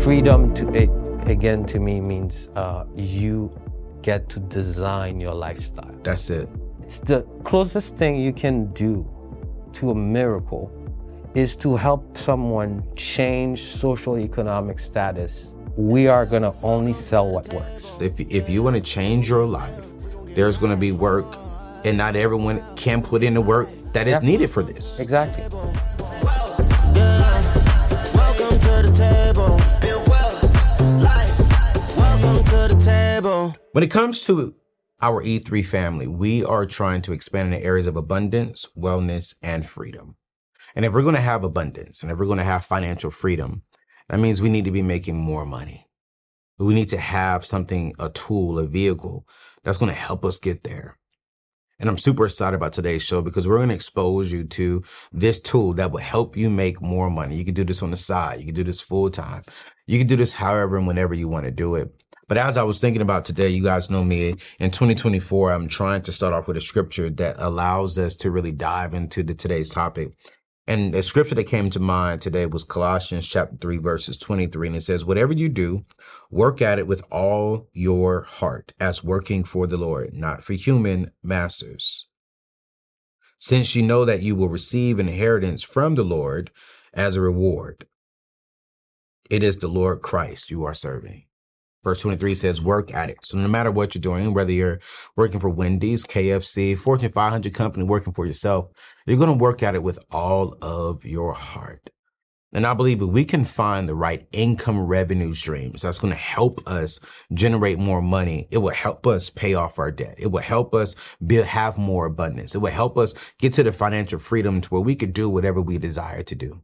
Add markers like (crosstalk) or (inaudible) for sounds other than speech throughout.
Freedom to it again to me means uh, you get to design your lifestyle. That's it. It's the closest thing you can do to a miracle is to help someone change social economic status. We are going to only sell what works. If, if you want to change your life, there's going to be work, and not everyone can put in the work that is needed for this. Exactly. When it comes to our E3 family, we are trying to expand in the areas of abundance, wellness, and freedom. And if we're going to have abundance and if we're going to have financial freedom, that means we need to be making more money. We need to have something, a tool, a vehicle that's going to help us get there. And I'm super excited about today's show because we're going to expose you to this tool that will help you make more money. You can do this on the side. You can do this full time. You can do this however and whenever you want to do it. But as I was thinking about today, you guys know me in 2024, I'm trying to start off with a scripture that allows us to really dive into the today's topic. And the scripture that came to mind today was Colossians chapter 3, verses 23. And it says, Whatever you do, work at it with all your heart, as working for the Lord, not for human masters. Since you know that you will receive inheritance from the Lord as a reward. It is the Lord Christ you are serving. Verse 23 says, work at it. So no matter what you're doing, whether you're working for Wendy's, KFC, Fortune 500 company, working for yourself, you're going to work at it with all of your heart. And I believe if we can find the right income revenue streams that's going to help us generate more money, it will help us pay off our debt. It will help us build, have more abundance. It will help us get to the financial freedom to where we could do whatever we desire to do.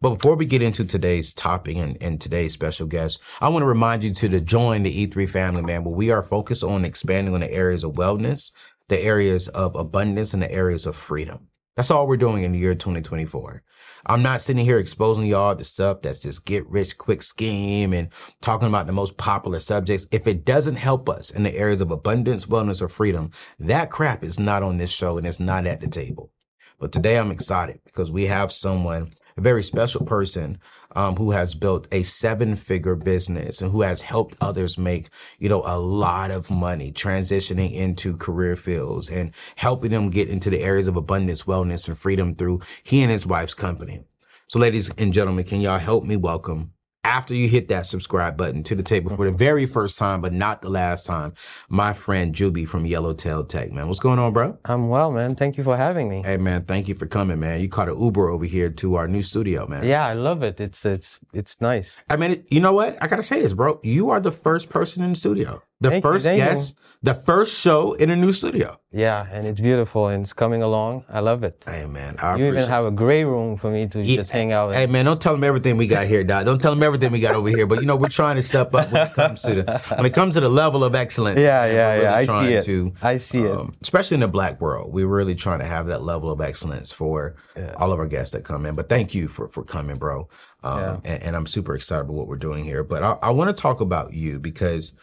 But before we get into today's topic and, and today's special guest, I want to remind you to, to join the E3 family, man, where we are focused on expanding on the areas of wellness, the areas of abundance, and the areas of freedom. That's all we're doing in the year 2024. I'm not sitting here exposing y'all to stuff that's just get rich quick scheme and talking about the most popular subjects. If it doesn't help us in the areas of abundance, wellness, or freedom, that crap is not on this show and it's not at the table. But today I'm excited because we have someone, a very special person, um, who has built a seven figure business and who has helped others make, you know, a lot of money transitioning into career fields and helping them get into the areas of abundance, wellness, and freedom through he and his wife's company. So ladies and gentlemen, can y'all help me welcome after you hit that subscribe button to the table for the very first time, but not the last time, my friend Jubee from Yellowtail Tech, man. What's going on, bro? I'm well, man. Thank you for having me. Hey man, thank you for coming, man. You caught an Uber over here to our new studio, man. Yeah, I love it. It's it's it's nice. I mean, you know what? I gotta say this, bro. You are the first person in the studio, the Thank first you. guest, the first show in a new studio. Yeah, and it's beautiful and it's coming along. I love it. Hey man, I You even have a gray room for me to Yeah. just hang out. Hey man, don't tell them everything we got here, Doc. Don't tell them everything we got over here. But you know, we're trying to step up when it comes to the when it comes to the level of excellence. Yeah, man, yeah, we're really yeah. I see it. To, I see it. um, especially in the black world, we're really trying to have that level of excellence for all of our guests that come in. But thank you for for coming, bro. Um, Yeah. and, and I'm super excited about what we're doing here. But I, I want to talk about you because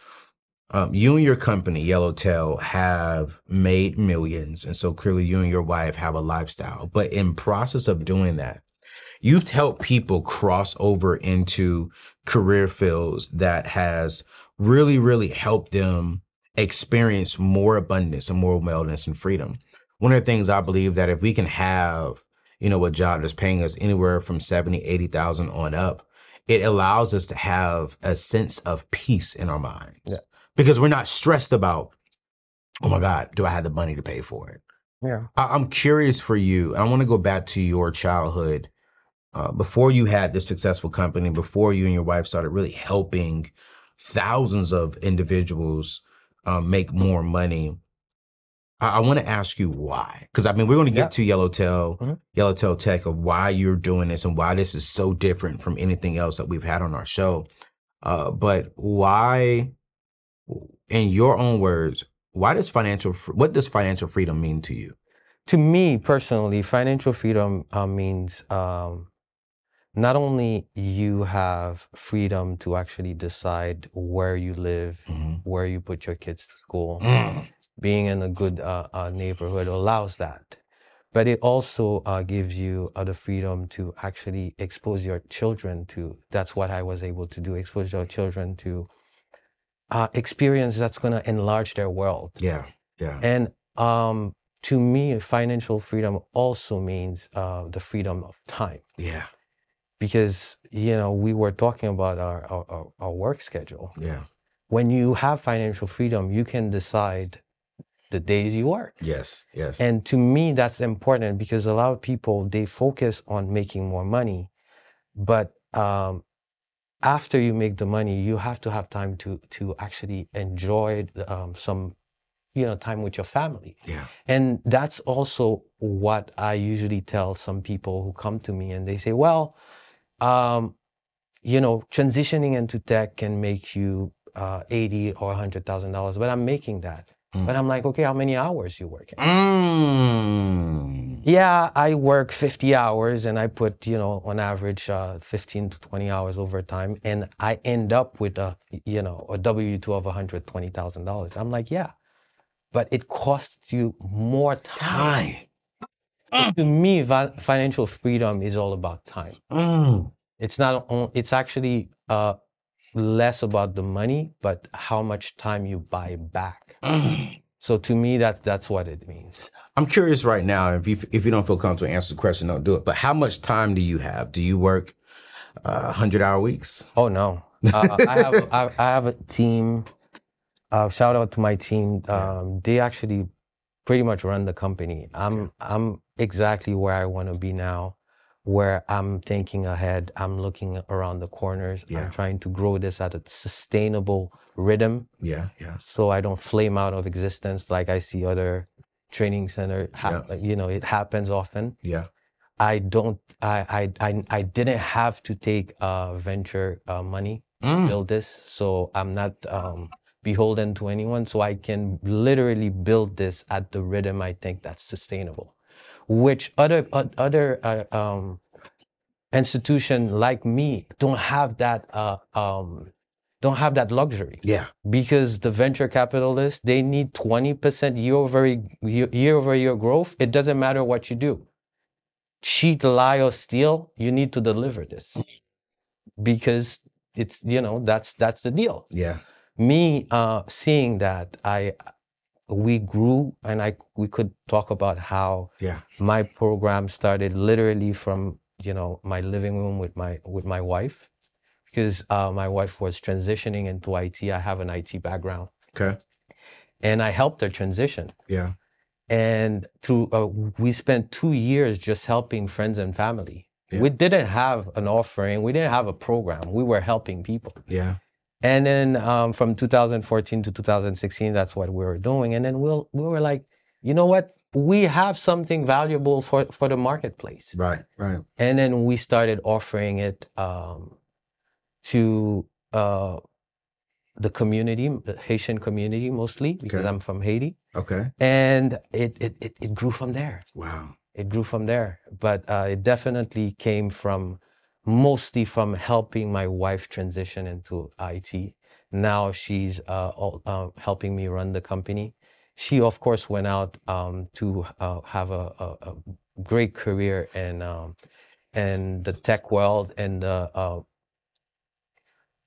um, you and your company, Yellowtail, have made millions, and so clearly you and your wife have a lifestyle. But in process of doing that, you've helped people cross over into career fields that has really, really helped them experience more abundance and more wellness and freedom. One of the things I believe that if we can have, you know, a job that's paying us anywhere from 70, 80,000 on up, it allows us to have a sense of peace in our mind. Yeah. Because we're not stressed about, oh my God, do I have the money to pay for it? Yeah. I- I'm curious for you. and I want to go back to your childhood. Uh, before you had this successful company, before you and your wife started really helping thousands of individuals um, make more money, I, I want to ask you why, because I mean, we're going to get Yeah. to Yellowtail, Mhm. Yellowtail Tech of why you're doing this and why this is so different from anything else that we've had on our show. Uh, but why, in your own words, why does financial, what does financial freedom mean to you? to me personally, financial freedom uh, means um, not only you have freedom to actually decide where you live, Mhm. where you put your kids to school, Mm. being in a good uh, uh, neighborhood allows that. But it also uh, gives you uh, the freedom to actually expose your children to. That's what I was able to do. Expose your children to uh, experience that's going to enlarge their world. Yeah, yeah, And um, to me, financial freedom also means uh, the freedom of time. yeah, Because, you know, we were talking about our, our, our- work schedule. yeah. When you have financial freedom, you can decide the days you work. Yes, yes. And to me, that's important because a lot of people, they focus on making more money. But um, after you make the money, you have to have time to, to actually enjoy um, some, you know, time with your family. yeah, And that's also what I usually tell some people who come to me and they say, well, um, you know, transitioning into tech can make you uh, 80 or $100,000, but I'm making that. Mm. But I'm like, okay, how many hours you working? Mm. Yeah, I work 50 hours and I put, you know, on average uh, 15 to 20 hours overtime and I end up with a, you know, a W-2 of $120,000. I'm like, yeah, but it costs you more time. Time. To me, va- financial freedom is all about time. Mm. It's not, on- it's actually uh, less about the money, but how much time you buy back. Mm. So to me, that's, that's what it means. I'm curious right now. If you if you don't feel comfortable answering the question, don't do it. But how much time do you have? Do you work uh, hundred hour weeks? Oh no, (laughs) uh, I have I, I have a team. Uh, shout out to my team. Um, they actually pretty much run the company. I'm I'm exactly where I want to be now, where I'm thinking ahead. I'm looking around the corners. Yeah. I'm trying to grow this at a sustainable rhythm, Yeah, yeah, so I don't flame out of existence like I see other training center. hap- You know, it happens often. yeah. I don't. I I I, I didn't have to take uh, venture uh, money Mm. build this, so I'm not um, beholden to anyone. So I can literally build this at the rhythm I think that's sustainable, which other o- other uh, um, institution like me don't have that uh, um, don't have that luxury. Yeah, because the venture capitalists they need 20% year over year, year over year growth. It doesn't matter what you do. Cheat lie or steal you need to deliver this. Because it's you know that's that's the deal. Yeah, me uh seeing that i we grew and i we could talk about how yeah. my program started literally from you know my living room with my with my wife because uh, my wife was transitioning into IT. I have an IT background, Okay. and I helped her transition. Yeah, And through uh, we spent two years just helping friends and family. Yeah. We didn't have an offering. We didn't have a program. We were helping people. yeah, And then um, from 2014 to 2016, that's what we were doing. And then we'll, we were like, you know what? We have something valuable for, for the marketplace. right, right. And then we started offering it um, to uh, the community, the Haitian community mostly, because Okay. I'm from Haiti. Okay. And it, it, it, it grew from there. Wow. It grew from there. But uh, it definitely came from mostly from helping my wife transition into IT. Now she's uh, all, uh, helping me run the company. She, of course, went out um, to uh, have a, a, a great career in um, in the tech world, and uh,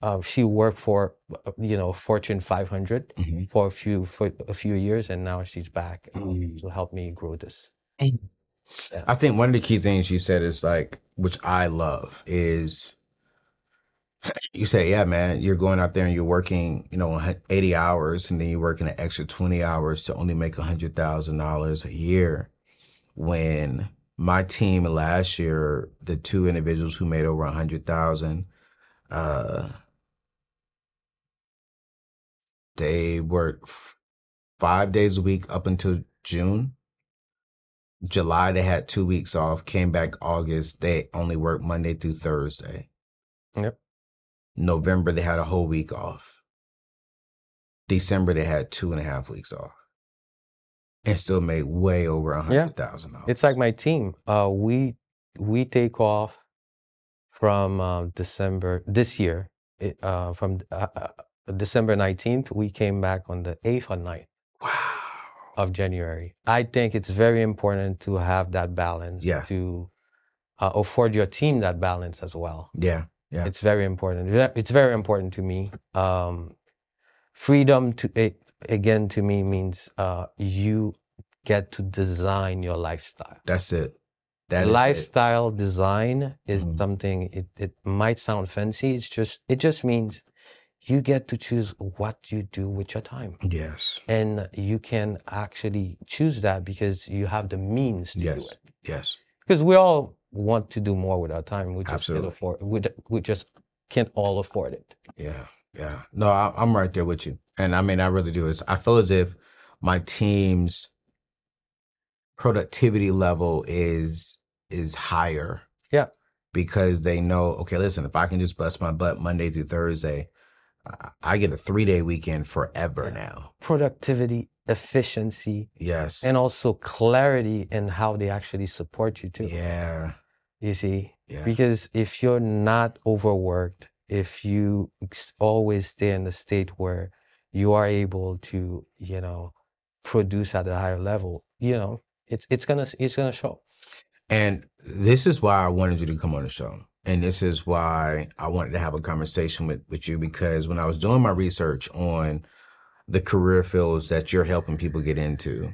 uh, she worked for you know Fortune 500 Mhm. for a few for a few years, and now she's back um, Mm. to help me grow this. I think one of the key things you said is like, which I love, is you say, yeah, man, you're going out there and you're working, you know, 80 hours and then you're working an extra 20 hours to only make $100,000 a year. When my team last year, the two individuals who made over 100,000, uh, they worked five days a week up until June. July they had two weeks off. Came back August. They only worked Monday through Thursday. Yep. November they had a whole week off. December they had two and a half weeks off. And still made way over a Yeah. hundred thousand dollars. It's like my team. Uh, we we take off from uh, December this year. It, uh, from uh, uh, December nineteenth, we came back on the eighth or 9th wow. Of January. I think it's very important to have that balance. Yeah. To uh, afford your team that balance as well. Yeah. Yeah. It's very important. It's very important to me. Um, freedom to it, again to me means uh, you get to design your lifestyle. That's it. That is it. lifestyle design is Mhm. something it, it might sound fancy it's just it just means you get to choose what you do with your time Yes. and you can actually choose that because you have the means to do Yes. it Yes. because we all want to do more with our time we just Absolutely. can't afford we, we just can't all afford it Yeah, yeah. No, I, I'm right there with you, and I mean, I really do. Is I feel as if my team's productivity level is is higher. Yeah. because they know. Okay, listen, if I can just bust my butt Monday through Thursday, I, get a three day weekend forever now. productivity efficiency Yes. and also clarity in how they actually support you too yeah. you see Yeah. Because if you're not overworked, if you ex- always stay in the state where you are able to, you know, produce at a higher level, you know, it's it's gonna it's gonna show. And this is why I wanted you to come on the show. And this is why I wanted to have a conversation with, with you because when I was doing my research on the career fields that you're helping people get into,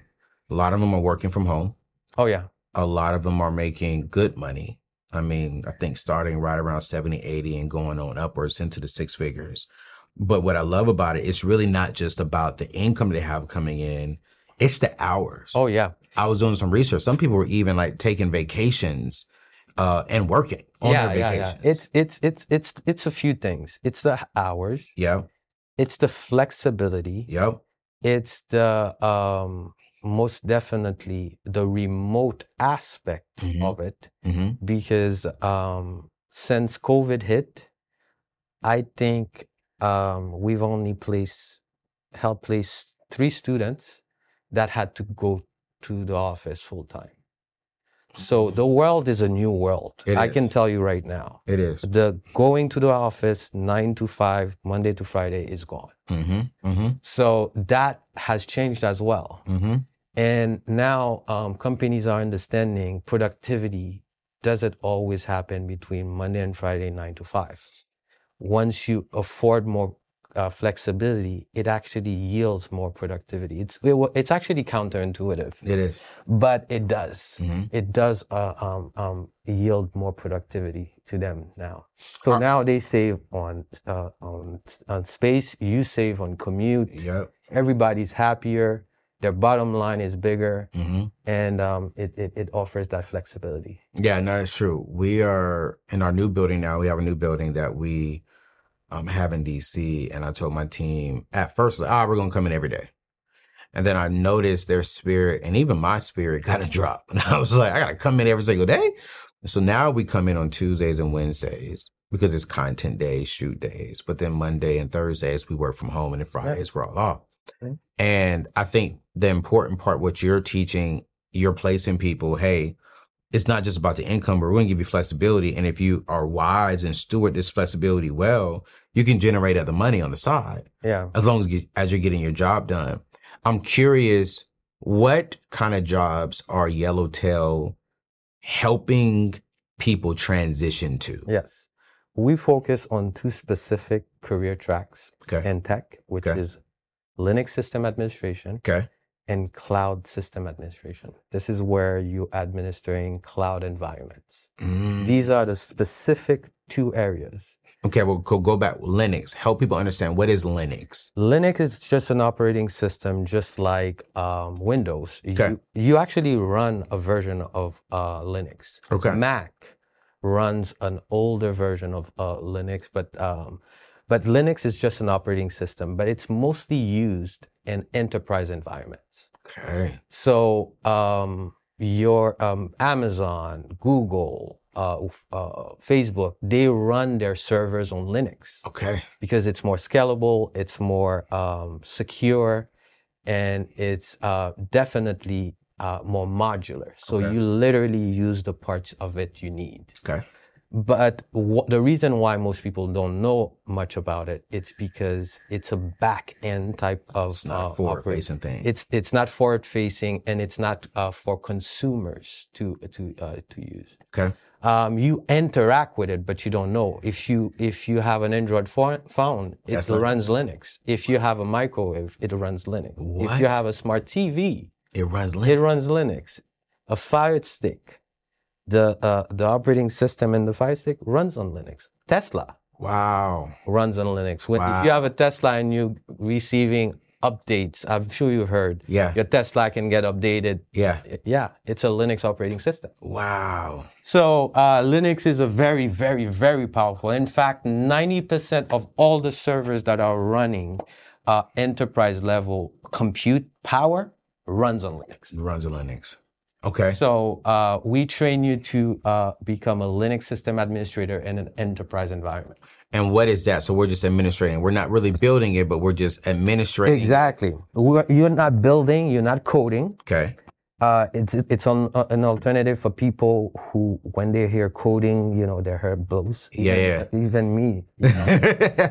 a lot of them are working from home. Oh yeah, A lot of them are making good money. I mean, I think starting right around 70, 80 and going on upwards into the six figures. But what I love about it, it's really not just about the income they have coming in. It's the hours. oh yeah, I was doing some research. Some people were even like taking vacations uh, and working on yeah, their yeah, vacations. yeah. It's it's it's it's it's a few things. It's the hours. yeah, It's the flexibility. yep, It's the um most definitely the remote aspect Mhm. of it. hmm because um, since COVID hit, I think um, we've only placed helped place three students that had to go to the office full time. So the world is a new world. It I can tell you right now. it is. The going to the office nine to five, Monday to Friday is gone. Mm-hmm. Mm-hmm. So that has changed as well. Mm-hmm. And now um, companies are understanding productivity doesn't always happen between Monday and Friday, nine to five. Once you afford more uh, flexibility, it actually yields more productivity. It's it, it's actually counterintuitive, It is. but it does. Mhm. It does uh, um, um, yield more productivity to them now. So Are- now they save on uh, on on space. You save on commute Yep. everybody's happier their bottom line is bigger Mm-hmm. and um, it, it, it offers that flexibility Yeah, no, that's true. We are in our new building now. We have a new building that we um, have in DC. And I told my team at first, ah, we're going to come in every day. And then I noticed their spirit and even my spirit kind of dropped. And I was like, I got to come in every single day. So now we come in on Tuesdays and Wednesdays because it's content days, shoot days. But then Monday and Thursdays, we work from home and then Fridays, we're all off. Okay. And I think the important part, what you're teaching, you're placing people, hey, it's not just about the income, but we're going to give you flexibility. And if you are wise and steward this flexibility well, you can generate other money on the side yeah as long as you, as you're getting your job done. I'm curious, what kind of jobs are Yellowtail helping people transition to? yes we focus on two specific career tracks Okay. in tech which Okay. is linux system administration Okay. And cloud system administration this is where you administering cloud environments Mm. these are the specific two areas Okay. Well, go, go back. Linux. Help people understand what is Linux. Linux is just an operating system, just like um, Windows. Okay. You, you actually run a version of uh, Linux. Okay. Mac runs an older version of uh, Linux, but um, but Linux is just an operating system, but it's mostly used in enterprise environments. Okay. So um, your um, Amazon, Google, uh, uh, Facebook, they run their servers on Linux Okay. because it's more scalable, it's more um, secure, and it's uh, definitely uh, more modular. So Okay. you literally use the parts of it you need. Okay. But wh- the reason why most people don't know much about it, it's because it's a back end type of. It's not uh, forward operate- facing thing. It's it's not forward facing, and it's not uh, for consumers to to uh, to use. okay. Um, you interact with it, but you don't know. If you if you have an Android phone, phone it That's not- runs Linux. If you have a microwave, it runs Linux. What? If you have a smart TV, It runs Linux. it runs Linux. A Fire Stick, the uh, the operating system in the Fire Stick runs on Linux. Tesla Wow. runs on Linux. When Wow. if you have a Tesla and you receiving updates, I'm sure you've heard. Yeah. Your Tesla can get updated. Yeah. Yeah, it's a Linux operating system. Wow. So uh, Linux is a very, very, very powerful. In fact, 90% of all the servers that are running uh, enterprise level compute power runs on Linux. Runs on Linux. Okay. So uh, we train you to uh, become a Linux system administrator in an enterprise environment. And what is that? So we're just administrating. We're not really building it, but we're just administrating. Exactly. We're, you're not building, you're not coding. Okay. Uh, it's it's an, uh, an alternative for people who, when they hear coding, you know, their heart blows. Yeah, Even- Even me. you know.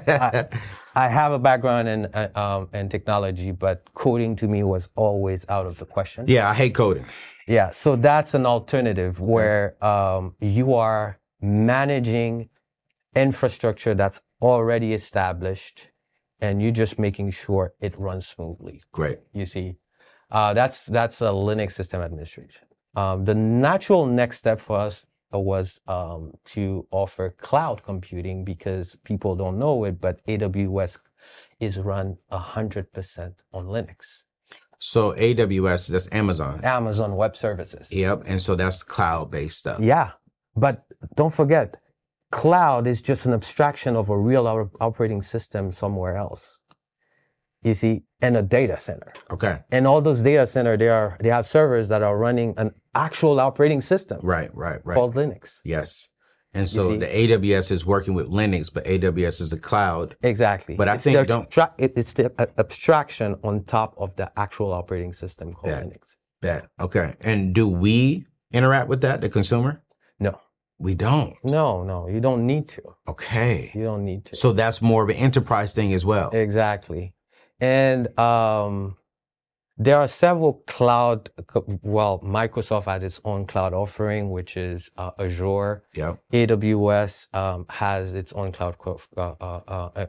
I, I have a background in uh, um, in technology, but coding to me was always out of the question. yeah, I hate coding. Yeah, so that's an alternative where um, you are managing infrastructure that's already established, and you're just making sure it runs smoothly. Great. You see, uh, that's that's a Linux system administration. Um, the natural next step for us was um, to offer cloud computing because people don't know it, but AWS is run 100% on Linux. So AWS, that's Amazon. Amazon Web Services. Yep. And so that's cloud based stuff. Yeah, but don't forget, cloud is just an abstraction of a real op- operating system somewhere else. You see, and a data center. Okay. And all those data center, they are they have servers that are running an actual operating system Right, right, right. called Linux. yes. And so the AWS is working with Linux, but AWS is a cloud. Exactly. But I It's think the abstra- it's the abstraction on top of the actual operating system called. Linux. That okay. And do we interact with that, the consumer? No, We don't. no, no. You don't need to. Okay. You don't need to. So that's more of an enterprise thing as well. Exactly. And um, there are several cloud, well, Microsoft has its own cloud offering, which is uh, Azure. Yep. AWS um, has its own cloud, uh, uh, uh,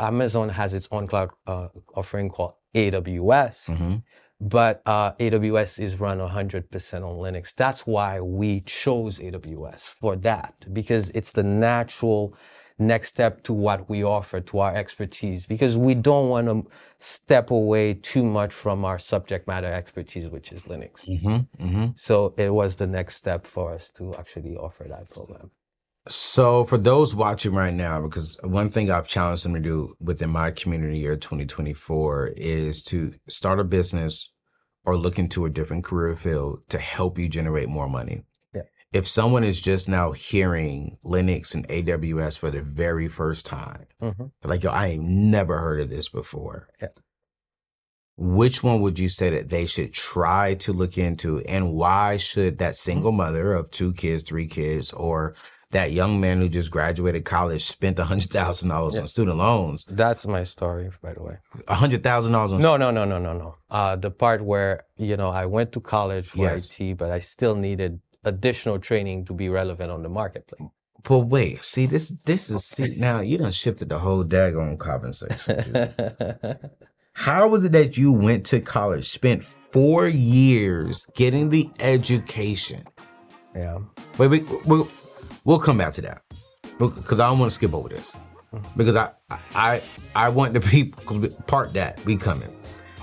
Amazon has its own cloud uh, offering called AWS. hmm But uh, AWS is run 100% on Linux. That's why we chose AWS for that, because it's the natural next step to what we offer to our expertise, because we don't want to step away too much from our subject matter expertise, which is Linux. hmm hmm So it was the next step for us to actually offer that program. So for those watching right now, because one thing I've challenged them to do within my community year 2024 is to start a business or look into a different career field to help you generate more money. If someone is just now hearing Linux and AWS for the very first time, Mhm. like, yo, I ain't never heard of this before. Yeah. Which one would you say that they should try to look into? And why should that single mother of two kids, three kids, or that young man who just graduated college spent $100,000 Yeah. on student loans, That's my story, by the way. $100,000 on No, no, no, no, no, no. Uh, the part where, you know, I went to college for Yes. IT, but I still needed additional training to be relevant on the marketplace. But wait, see, this this is, see, now you done shifted the whole daggone compensation. dude. (laughs) How was it that you went to college, spent four years getting the education? yeah. Wait, wait, we'll, we'll come back to that because I don't want to skip over this mm. because I I I want the people part that we coming.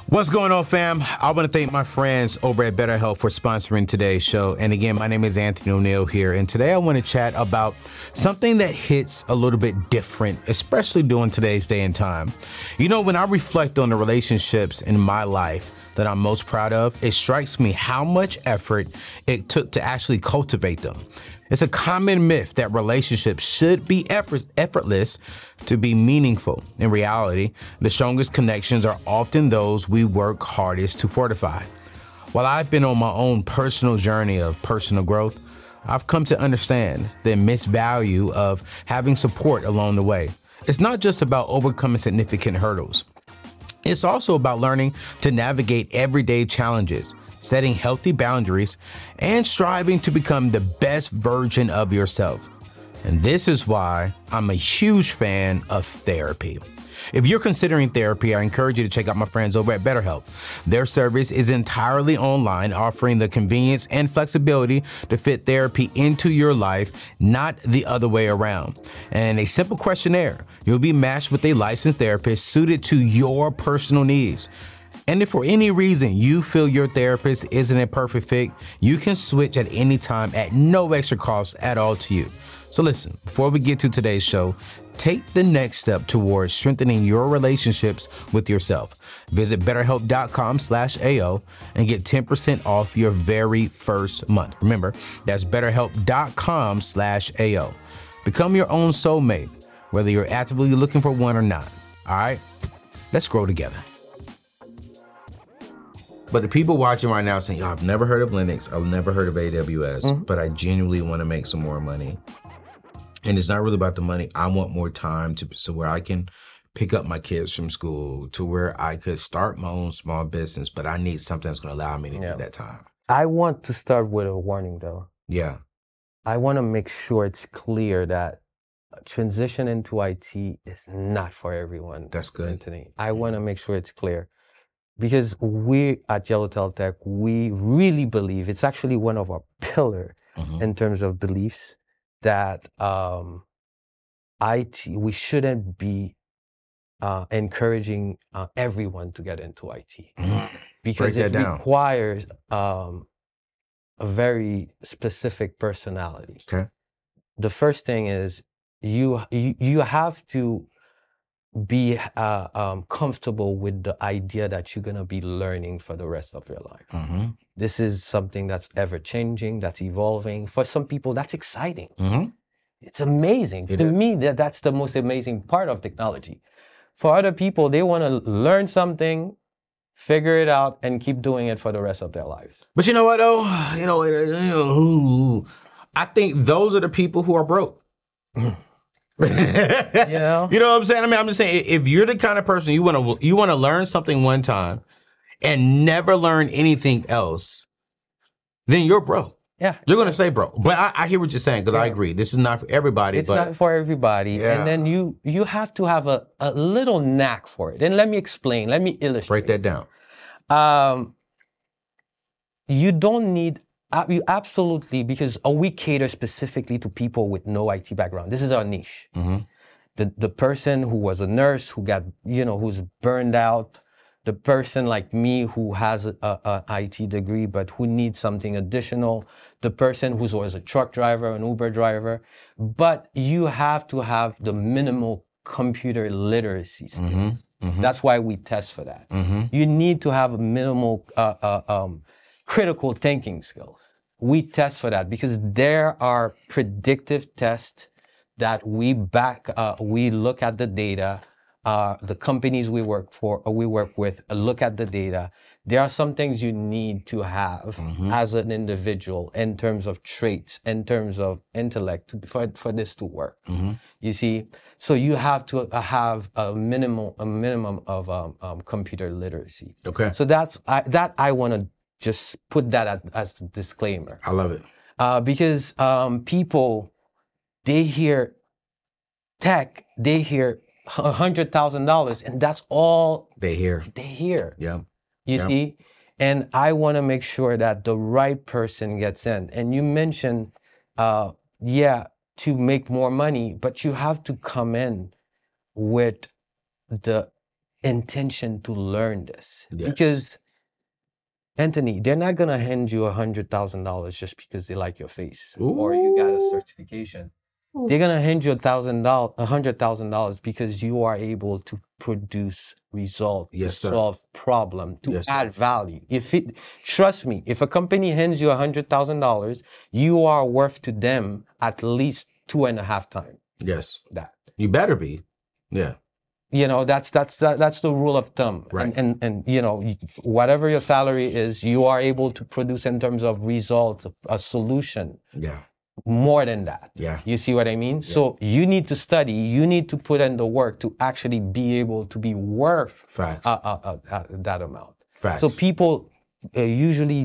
What's going on, fam? I want to thank my friends over at BetterHelp for sponsoring today's show. And again, my name is Anthony O'Neal here, and today I want to chat about something that hits a little bit different, especially during today's day and time. You know, when I reflect on the relationships in my life, that I'm most proud of, it strikes me how much effort it took to actually cultivate them. It's a common myth that relationships should be effortless to be meaningful. In reality, the strongest connections are often those we work hardest to fortify. While I've been on my own personal journey of personal growth, I've come to understand the immense value of having support along the way. It's not just about overcoming significant hurdles. It's also about learning to navigate everyday challenges, setting healthy boundaries, and striving to become the best version of yourself. And this is why I'm a huge fan of therapy. If you're considering therapy, I encourage you to check out my friends over at BetterHelp. Their service is entirely online, offering the convenience and flexibility to fit therapy into your life, not the other way around. And a simple questionnaire, you'll be matched with a licensed therapist suited to your personal needs. And if for any reason you feel your therapist isn't a perfect fit, you can switch at any time at no extra cost at all to you. So listen, before we get to today's show, take the next step towards strengthening your relationships with yourself. Visit betterhelp.com slash AO and get 10% off your very first month. Remember, that's betterhelp.com slash AO. Become your own soulmate, whether you're actively looking for one or not. All right? Let's grow together. But the people watching right now saying, Yo, I've never heard of Linux, I've never heard of AWS, mm-hmm. but I genuinely want to make some more money. And it's not really about the money. I want more time to so where I can pick up my kids from school to where I could start my own small business, but I need something that's gonna allow me to Yeah. get that time. I want to start with a warning though. Yeah. I want to make sure it's clear that transition into IT is not for everyone. That's good. Anthony. I want to make sure it's clear because we at Yellowtail Tech, we really believe it's actually one of our pillar Mhm. in terms of beliefs that um, IT, we shouldn't be uh, encouraging uh, everyone to get into IT Mhm. because it down. requires um, a very specific personality. Okay. The first thing is you you, you have to be uh, um, comfortable with the idea that you're gonna be learning for the rest of your life. Mhm. This is something that's ever changing, that's evolving. For some people, that's exciting. Mhm. It's amazing. It to is. me, that, that's the most amazing part of technology. For other people, they want to learn something, figure it out, and keep doing it for the rest of their lives. But you know what though? You know, you know, I think those are the people who are broke. You know? (laughs) You know what I'm saying? I mean, I'm just saying if you're the kind of person you want to you want to learn something one time and never learn anything else, then you're broke. Yeah. You're gonna say broke. But I, I hear what you're saying because I agree. This is not for everybody. It's but not for everybody. Yeah. And then you you have to have a, a little knack for it. And let me explain. Let me illustrate. break that down. Um, you don't need you absolutely because uh, we cater specifically to people with no IT background. This is our niche. Mhm. The the person who was a nurse who got you know who's burned out, the person like me who has a, a, IT degree but who needs something additional, the person who's always a truck driver, an Uber driver, but you have to have the minimal computer literacy skills. That's why we test for that you need to have a minimal uh, uh, um, critical thinking skills. We test for that because there are predictive tests that we back, uh, we look at the data, uh, the companies we work for, or we work with, uh, look at the data. There are some things you need to have as an individual in terms of traits, in terms of intellect, to, for, for this to work. You see, so you have to uh, have a minimum, a minimum of um, um, computer literacy. Okay. So that's I, that I want to just put that as, as a disclaimer I love it. uh, because um, people they hear tech, they hear a hundred thousand dollars, and that's all They hear. they hear. Yeah. You Yeah. see, and I want to make sure that the right person gets in. And you mentioned, uh, yeah, to make more money, but you have to come in with the intention to learn this Yes. because. Anthony, they're not gonna hand you a hundred thousand dollars just because they like your face or you got a Ooh. certification. they're gonna hand you a thousand dollars, a hundred thousand dollars because you are able to produce results, Yes, sir. solve problem, to Yes, sir. add value. If it, trust me, if a company hands you a hundred thousand dollars, you are worth to them at least two and a half times Yes. that. You better be. Yeah. You know, that's that's that, that's the rule of thumb. Right. And, and and you know, whatever your salary is, you are able to produce in terms of results, a solution Yeah. more than that. Yeah. You see what I mean? yeah. So you need to study, you need to put in the work to actually be able to be worth Facts. uh, uh, uh, uh, that amount. Facts. So people uh, usually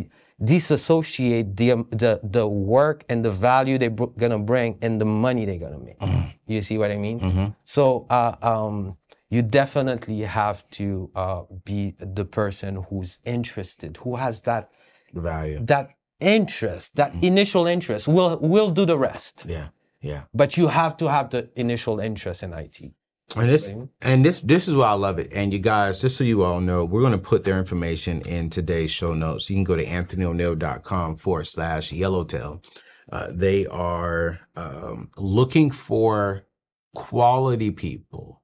disassociate the, um, the the work and the value they're br- gonna bring and the money they're gonna make. You see what I mean? So uh, um, you definitely have to uh, be the person who's interested, who has that value. that interest, that initial interest. We'll we'll do the rest, Yeah. Yeah. but you have to have the initial interest in IT. And this and this this is why I love it. And you guys, just so you all know, we're gonna put their information in today's show notes. You can go to anthonyoneal.com forward slash yellowtail. Uh, they are um, looking for quality people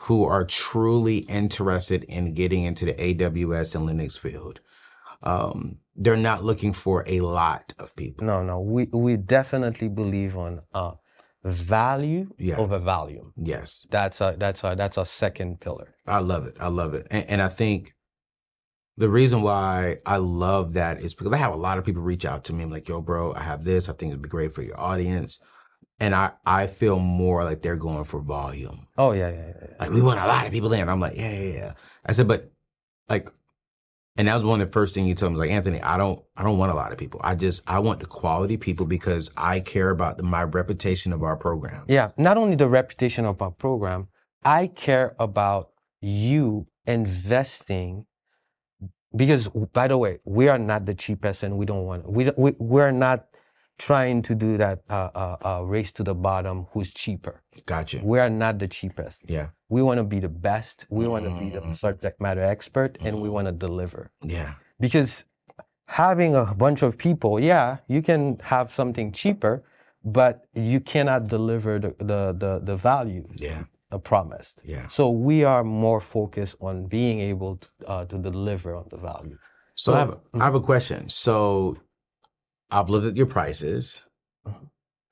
who are truly interested in getting into the AWS and Linux field. Um, they're not looking for a lot of people. No, no, we we definitely believe on uh, value Yeah. over volume. Yes. That's a that's a that's a second pillar. I love it. I love it. And, and I think the reason why I love that is because I have a lot of people reach out to me. I'm like, yo, bro, I have this. I think it'd be great for your audience. And I, I feel more like they're going for volume. Oh yeah, yeah, yeah. Like, we want a lot of people in. I'm like, yeah, yeah, yeah. I said, but like, and that was one of the first things you told me, like, Anthony, I don't, I don't want a lot of people. I just, I want the quality people because I care about the, my reputation of our program. Yeah, not only the reputation of our program, I care about you investing because by the way, we are not the cheapest and we don't want we don't- we we're not trying to do that uh, uh, uh, race to the bottom who's cheaper. Gotcha. We are not the cheapest. Yeah. We want to be the best. We want to be the subject matter expert and we want to deliver. Yeah. Because having a bunch of people, yeah, you can have something cheaper, but you cannot deliver the, the, the, the value Yeah. promised. Yeah. So we are more focused on being able to, uh, to deliver on the value. So I have I have a question. So I've looked at your prices.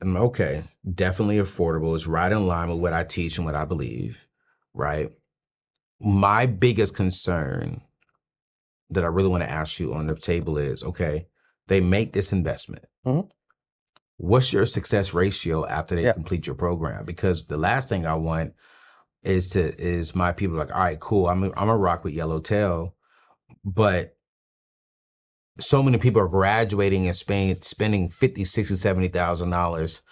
I'm okay, definitely affordable. It's right in line with what I teach and what I believe, right? My biggest concern that I really want to ask you on the table is okay, they make this investment. Mhm. What's your success ratio after they Yeah. complete your program? Because the last thing I want is to is my people like, all right, cool, I'm I'm a rock with Yellowtail, but so many people are graduating and spending spending 50 60 70000 dollars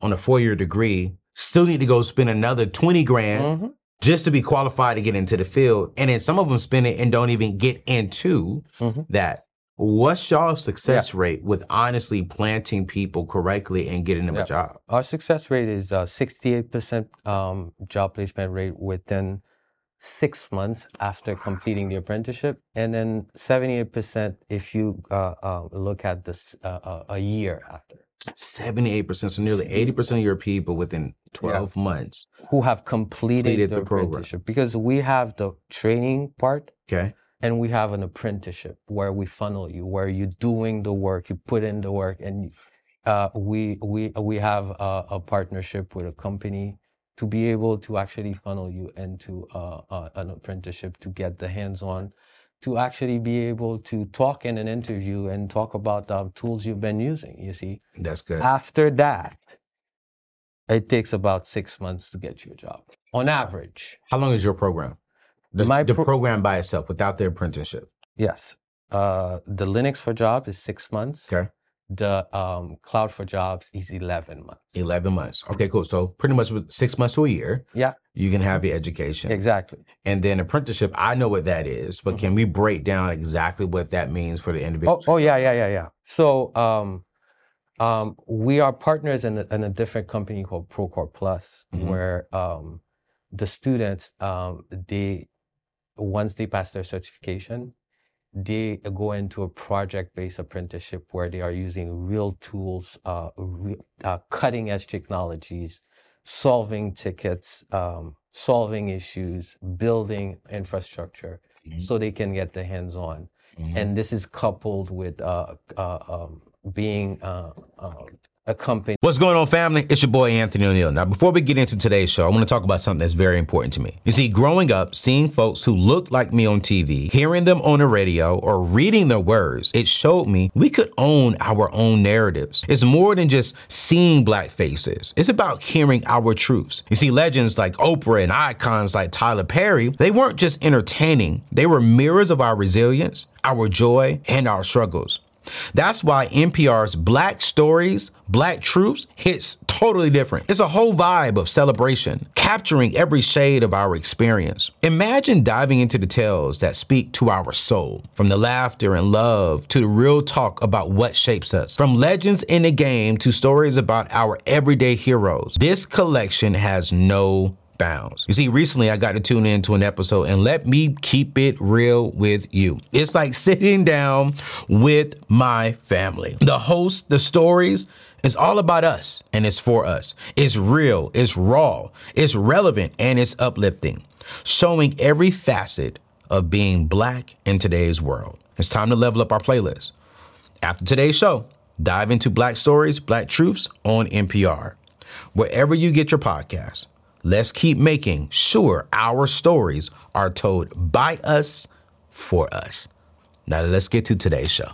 on a four-year degree still need to go spend another 20 grand Mhm. just to be qualified to get into the field and then some of them spend it and don't even get into Mhm. that what's y'all success rate with honestly planting people correctly and getting them Yeah. a job Our success rate is uh, 68% um, job placement rate within six months after completing the apprenticeship, and then 78% if you uh, uh, look at this uh, uh, a year after. 78% so nearly 80% of your people within 12 months Who have completed, Completed the, the program. apprenticeship because we have the training part okay and we have an apprenticeship where we funnel you, where you're doing the work, you put in the work, and uh, we we we have a, a partnership with a company to be able to actually funnel you into uh, uh, an apprenticeship to get the hands-on, to actually be able to talk in an interview and talk about the tools you've been using. You see, that's good after that, it takes about six months to get you a job on average. How long is your program? The, My the program by itself without the apprenticeship. Yes. Uh, the Linux for Jobs is six months. Okay. The um, Cloud for Jobs is 11 months. 11 months. Okay, cool. So pretty much with six months to a year, Yeah, you can have your education. exactly. And then apprenticeship, I know what that is, but can we break down exactly what that means for the Oh, individual? oh yeah, yeah, yeah, yeah. So um, um, we are partners in a, in a different company called Procore Plus, Mhm. where um, the students, um, they once they pass their certification, they go into a project-based apprenticeship where they are using real tools, uh, re- uh, cutting-edge technologies, solving tickets, um, solving issues, building infrastructure, so they can get the hands-on. And this is coupled with uh, uh, um, being What's going on, family? It's your boy Anthony O'Neal. Now, before we get into today's show, I want to talk about something that's very important to me. You see, growing up, seeing folks who looked like me on TV, hearing them on the radio, or reading their words, it showed me we could own our own narratives. It's more than just seeing black faces, it's about hearing our truths. You see, legends like Oprah and icons like Tyler Perry, they weren't just entertaining, they were mirrors of our resilience, our joy, and our struggles. That's why NPR's Black Stories, Black Truths hits totally different. It's a whole vibe of celebration, capturing every shade of our experience. Imagine diving into the tales that speak to our soul, from the laughter and love to the real talk about what shapes us, from legends in the game to stories about our everyday heroes. This collection has no bounds. You see, recently I got to tune into an episode and let me keep it real with you. It's like sitting down with my family. The host, the stories, it's all about us and it's for us. It's real, it's raw, it's relevant, and it's uplifting, showing every facet of being black in today's world. It's time to level up our playlist. After today's show, dive into Black Stories, Black Truths on NPR. Wherever you get your podcasts, let's keep making sure our stories are told by us for us. Now let's get to today's show.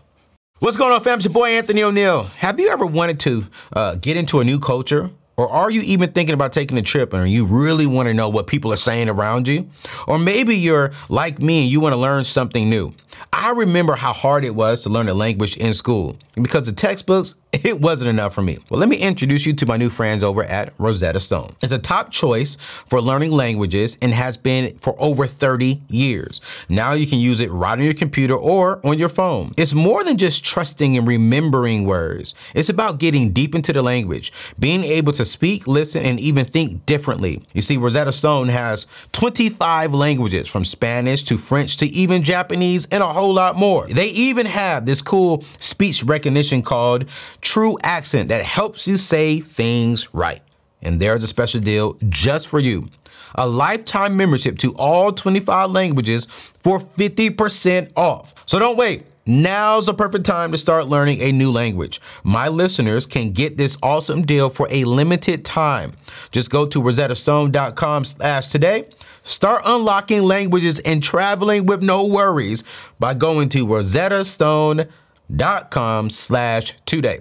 What's going on, fam? It's your boy Anthony O'Neal. Have you ever wanted to uh, get into a new culture? Or are you even thinking about taking a trip and you really want to know what people are saying around you? Or maybe you're like me and you want to learn something new. I remember how hard it was to learn a language in school. Because the textbooks, (laughs) it wasn't enough for me. Well, let me introduce you to my new friends over at Rosetta Stone. It's a top choice for learning languages and has been for over 30 years. Now you can use it right on your computer or on your phone. It's more than just trusting and remembering words. It's about getting deep into the language, being able to speak, listen, and even think differently. You see, Rosetta Stone has 25 languages from Spanish to French to even Japanese and a whole lot more. They even have this cool speech recognition called TruAccent that helps you say things right. And there's a special deal just for you. A lifetime membership to all 25 languages for 50% off. So don't wait. Now's the perfect time to start learning a new language. My listeners can get this awesome deal for a limited time. Just go to rosettastone.com slash today. Start unlocking languages and traveling with no worries by going to rosettastone.com slash today.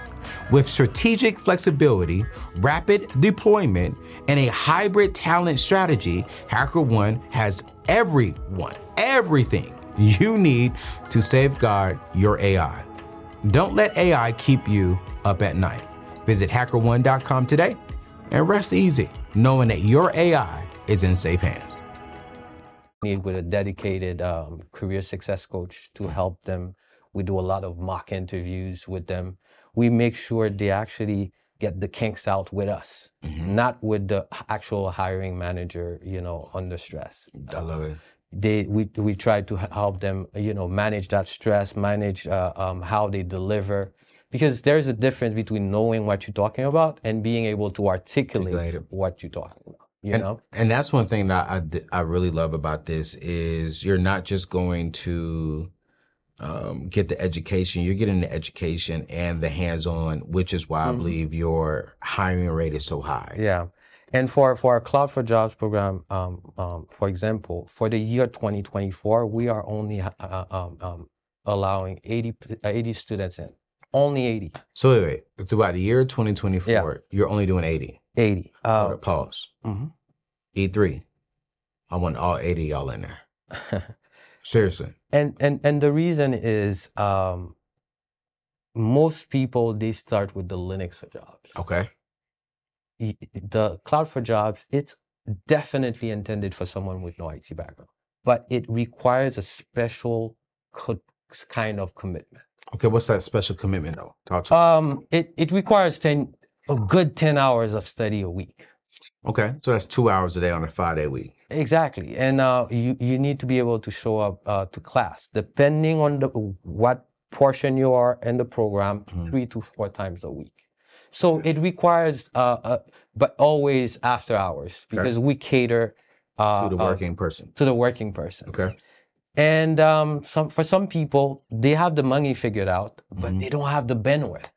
With strategic flexibility, rapid deployment, and a hybrid talent strategy, HackerOne has everyone, everything you need to safeguard your AI. Don't let AI keep you up at night. Visit hackerone.com today and rest easy knowing that your AI is in safe hands. Need with a dedicated um, career success coach to help them. We do a lot of mock interviews with them. We make sure they actually get the kinks out with us, not with the actual hiring manager, you know, under stress. I love it. they we we try to help them, you know, manage that stress, manage uh, um, how they deliver, because there's a difference between knowing what you're talking about and being able to articulate it. what you're talking about. You and, know, and that's one thing that I, I really love about this is you're not just going to um, get the education, you're getting the education and the hands-on, which is why I believe your hiring rate is so high. Yeah. And for, for our Cloud for Jobs program, um, um, for example, for the year 2024, we are only uh, uh, um, um, allowing 80, p- uh, 80 students in. Only 80. So wait, wait, throughout the year 2024, Yeah. you're only doing 80. 80. Uh, pause. mhm. E3. I want all 80 y'all in there. (laughs) Seriously. And, and, and the reason is um, most people, they start with the Linux for Jobs. Okay. the cloud for jobs it's definitely intended for someone with no IT background but it requires a special co- kind of commitment Okay. What's that special commitment though? Talk to um it, it requires 10 a good 10 hours of study a week Okay. So that's two hours a day on a five day week. exactly and uh, you, you need to be able to show up uh, to class depending on the what portion you are in the program three to four times a week so it requires uh, uh, but always after hours because we cater uh, To the uh, working person. to the working person. Okay. And um, some for some people, they have the money figured out, but they don't have the bandwidth.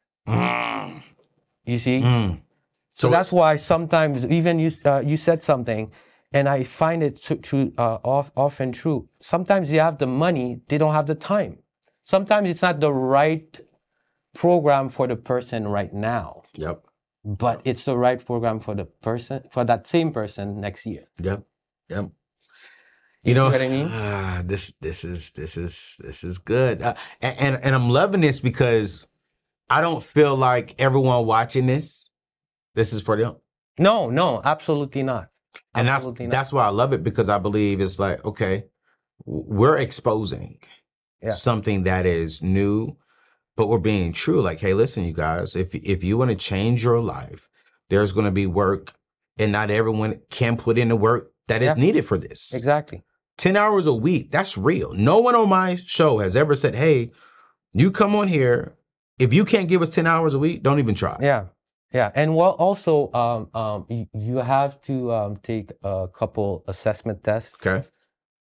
You see, Mm. So, So that's why sometimes even you uh, you said something, and I find it true, uh, off, often true. Sometimes you have the money, they don't have the time. Sometimes it's not the right program for the person right now, Yep. but it's the right program for the person for that same person next year. Yep. Yep. You You know what I mean? (sighs) ah, this this is this is this is good, uh, and and I'm loving this because I don't feel like everyone watching this. This is for them, No, no, absolutely not. and that's not. that's why I love it because I believe it's like okay, we're exposing Yeah. something that is new, but we're being true. Like, hey, listen, you guys, if if you want to change your life, there's going to be work, and not everyone can put in the work that is Yeah. needed for this. Exactly. 10 hours a week, that's real. No one on my show has ever said, hey, you come on here. If you can't give us 10 hours a week, don't even try. Yeah, yeah, and well, also, um, um, you, you have to um, take a couple assessment tests, Okay.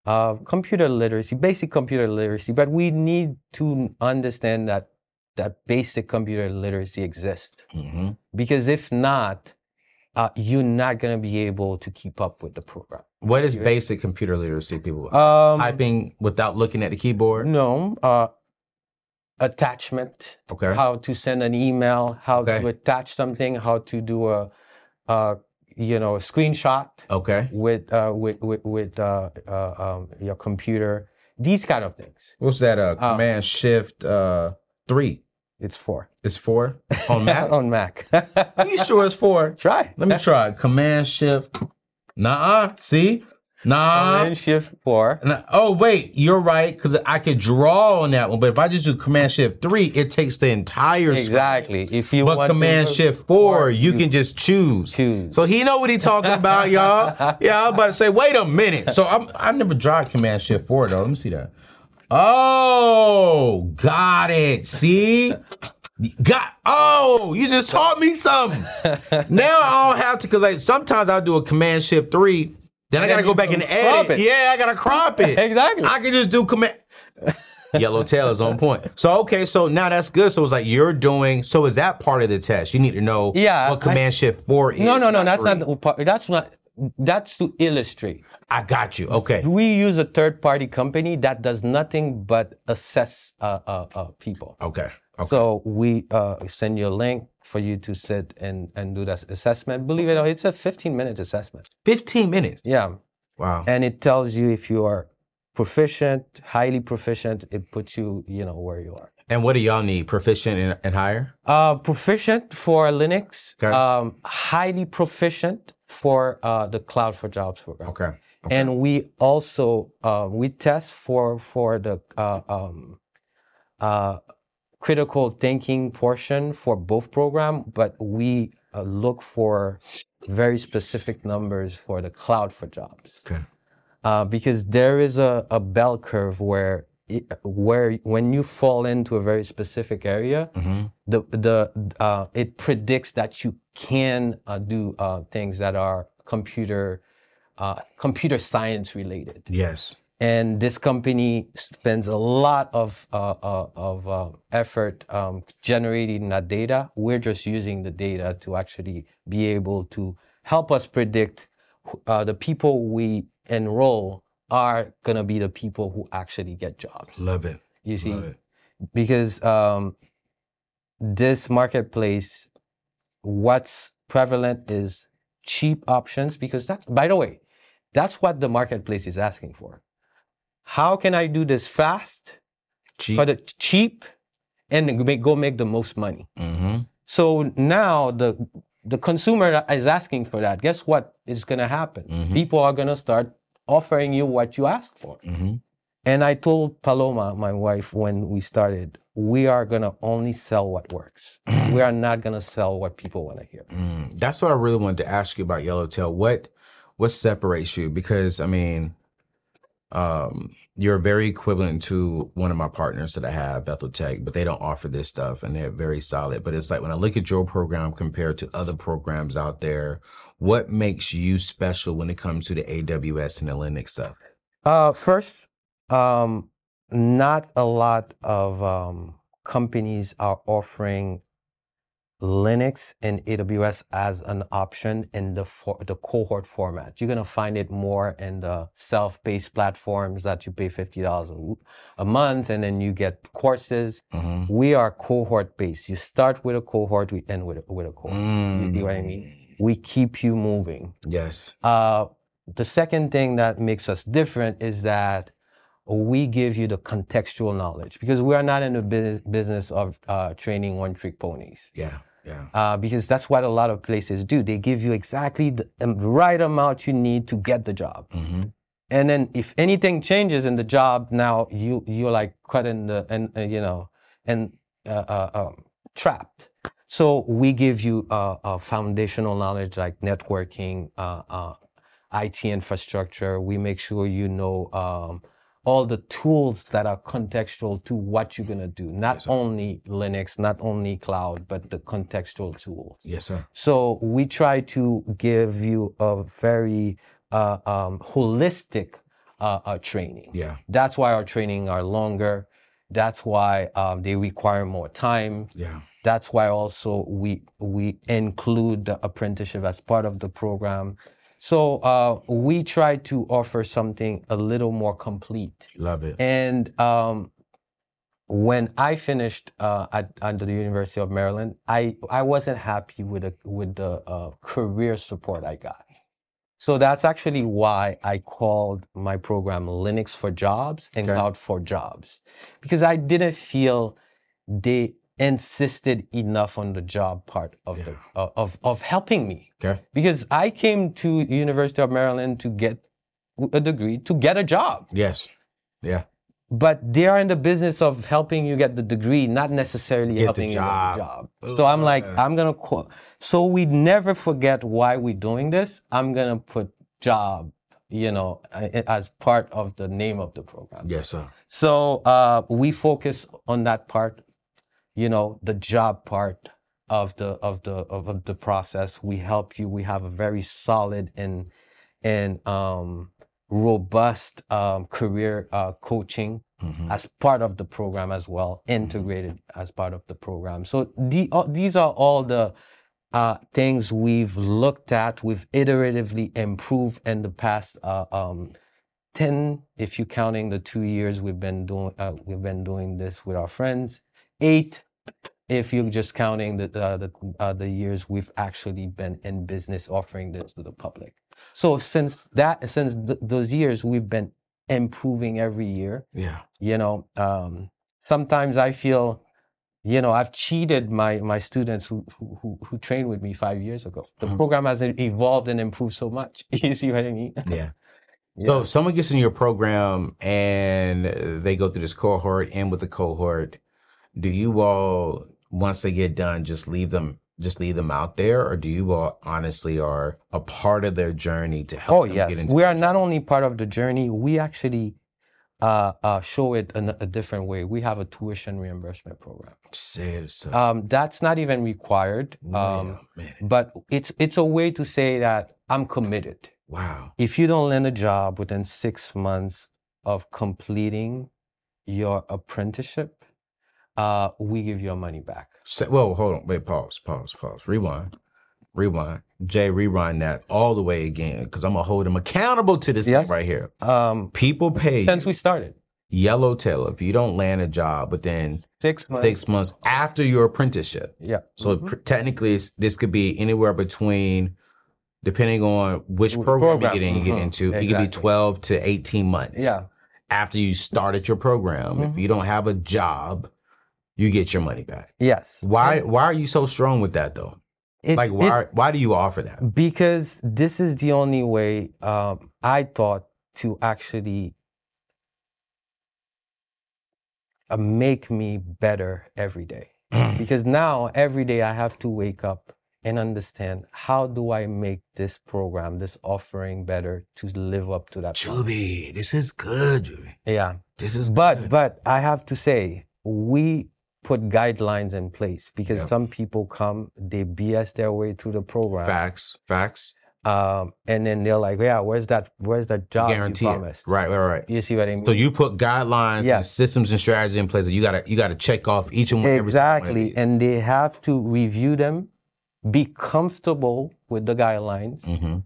uh, computer literacy, basic computer literacy. But we need to understand that that basic computer literacy exists hmm because if not, uh, you're not gonna be able to keep up with the program. What is basic computer literacy, people? Um, Typing without looking at the keyboard? no, uh, attachment. Okay. how to send an email, how Okay. to attach something, how to do a, a you know, a screenshot Okay. with uh, with with, with uh, uh, um, your computer. These kind of things. What's that? Uh, Command Shift uh, 3. It's four. It's 4 on (laughs) Mac? on Mac. Are you sure it's 4? (laughs) Try. Let me try. Command Shift. Nah. See? Nah. Command Shift four. And I- oh wait, you're right because I could draw on that one, but if I just do Command Shift three, it takes the entire screen. Exactly. If you But want Command Shift four, you can just choose. choose. So he know what he talking about, (laughs) y'all. Yeah, I was about to say, wait a minute. So I'm I never tried Command Shift four though. Let me see that. Oh, got it. See. Got oh, you just taught me something. now I don't have to because like sometimes I'll do a Command Shift three, then I gotta go back and edit. it. Yeah, I gotta crop it. Exactly. I can just do command. Yellowtail is on point. So okay, so now that's good. So it's like you're doing. So is that part of the test? You need to know Yeah, what I- Command Shift four is. no, no, no. That's three. not. part- That's not. That's to illustrate. I got you. Okay. We use a third-party company that does nothing but assess uh, uh, uh, people. Okay. Okay. So we uh, send you a link for you to sit and, and do that assessment. Believe it or not, it's a 15 minute assessment. Fifteen minutes. Yeah. Wow. And it tells you if you are proficient, highly proficient, it puts you, you know, where you are. And what do y'all need? Proficient and, and higher? Uh, proficient for Linux, Okay. um, highly proficient for uh, the Cloud for Jobs program. Okay. okay. And we also uh, we test for for the uh, um, uh, critical thinking portion for both program, but we uh, look for very specific numbers for the Cloud for Jobs. Okay. uh, because there is a, a bell curve where it, where when you fall into a very specific area, the the uh, it predicts that you can uh, do uh, things that are computer uh, computer science related. Yes. And this company spends a lot of uh, uh, of uh, effort um, generating that data. We're just using the data to actually be able to help us predict uh, the people we enroll are gonna be the people who actually get jobs. Love it. You see, because um, this marketplace, what's prevalent is cheap options. Because that, by the way, that's what the marketplace is asking for. How can I do this fast, Cheap. for the cheap, and make, go make the most money? mm-hmm. So now the the consumer is asking for that. Guess what is going to happen? Mhm. People are going to start offering you what you ask for. Mm-hmm. And I told Paloma, my wife, when we started, we are gonna only sell what works. we are not gonna sell what people want to hear. Mm, that's what I really wanted to ask you about Yellowtail. What what separates you? Because I mean, um, you're very equivalent to one of my partners that I have, Bethel Tech, but they don't offer this stuff and they're very solid. But it's like when I look at your program compared to other programs out there, what makes you special when it comes to the AWS and the Linux stuff? Uh, first, um, not a lot of um, companies are offering Linux and AWS as an option in the for, the cohort format. You're gonna find it more in the self-paced platforms that you pay fifty dollars a month, and then you get courses. Mm-hmm. We are cohort based. You start with a cohort, we end with a, with a cohort. You see what I mean? We keep you moving. Yes. Uh, the second thing that makes us different is that we give you the contextual knowledge because we are not in the business, business of uh, training one trick ponies. Yeah. Yeah. Uh, because that's what a lot of places do. They give you exactly the right amount you need to get the job. Mm-hmm. And then if anything changes in the job, now you you're like cut in the and uh, you know and uh, uh, um, trapped. So we give you uh, uh, foundational knowledge like networking, uh, uh, IT infrastructure. We make sure you know um, all the tools that are contextual to what you're gonna do. Not only Linux, not only cloud, but the contextual tools. Yes, sir. So we try to give you a very uh, um, holistic uh, uh, training. Yeah. That's why our training are longer. That's why um, they require more time. Yeah. That's why also we we include the apprenticeship as part of the program. So uh, we try to offer something a little more complete. Love it. And um, when I finished uh, at, at the University of Maryland, I, I wasn't happy with the, with the uh, career support I got. So that's actually why I called my program Linux for Jobs and Okay. Cloud for Jobs, because I didn't feel they insisted enough on the job part of the uh, of of helping me Okay. because I came to University of Maryland to get a degree to get a job Yes. Yeah. but they are in the business of helping you get the degree, not necessarily Get helping you get job. the job. So I'm like, I'm gonna call. So we never forget why we're doing this. I'm gonna put job, you know, as part of the name of the program. Yes, sir. So uh, we focus on that part, you know, the job part of the of the of, the process. We help you. We have a very solid and and um, robust um, career uh, coaching Mm-hmm. as part of the program as well, integrated as part of the program. So the, uh, these are all the uh, things we've looked at, we've iteratively improved in the past uh, um, 10 if you're counting the two years we've been doing uh, we've been doing this with our friends eight if you're just counting the uh, the, uh, the years we've actually been in business offering this to the public. So since that since th- those years we've been improving every year. Yeah. you know um, sometimes i feel you know i've cheated my my students who who, who- who trained with me five years ago. The program has evolved and improved so much. (laughs) You see what i mean? Yeah. (laughs) So someone gets in your program and they go through this cohort and with the cohort, do you all once they get done just leave them just leave them out there, or do you all honestly are a part of their journey to help Oh them yes, get into? we are not only part of the journey. We actually uh, uh, show it in a different way. We have a tuition reimbursement program. Say it so. Um, that's not even required, um, a minute. but it's it's a way to say that I'm committed. Wow. If you don't land a job within six months of completing your apprenticeship, uh, we give your money back. Say, well, hold on. Wait. Pause. Pause. Pause. Rewind. Rewind. Jay, rewind that all the way again, because I'm gonna hold him accountable to this Yes. thing right here. Um, People pay since we started, Yellowtail if you don't land a job within six months. six months after your apprenticeship. Yeah. So pr- technically, it's, this could be anywhere between, depending on which program, Program, you get in, you get mhm, into. It could be 12 to 18 months. Yeah. After you started your program, if Mhm. you don't have a job, you get your money back. Yes. Why? Why are you so strong with that though? It's, like, why? Why do you offer that? because this is the only way um, I thought to actually uh, make me better every day. Because now every day I have to wake up and understand how do I make this program, this offering better to live up to that. Jubee, this is good, Jubee. Yeah. This is But good. but I have to say we put guidelines in place because Yep. some people come, they BS their way through the program. facts, facts. um, and then they're like, "Yeah, where's that? Where's that job Guarantee promised?" Right, right, right. You see what I mean? So you put guidelines, and systems, and strategies in place that you gotta you gotta check off each and every one of exactly, these. and they have to review them, be comfortable with the guidelines, Mhm.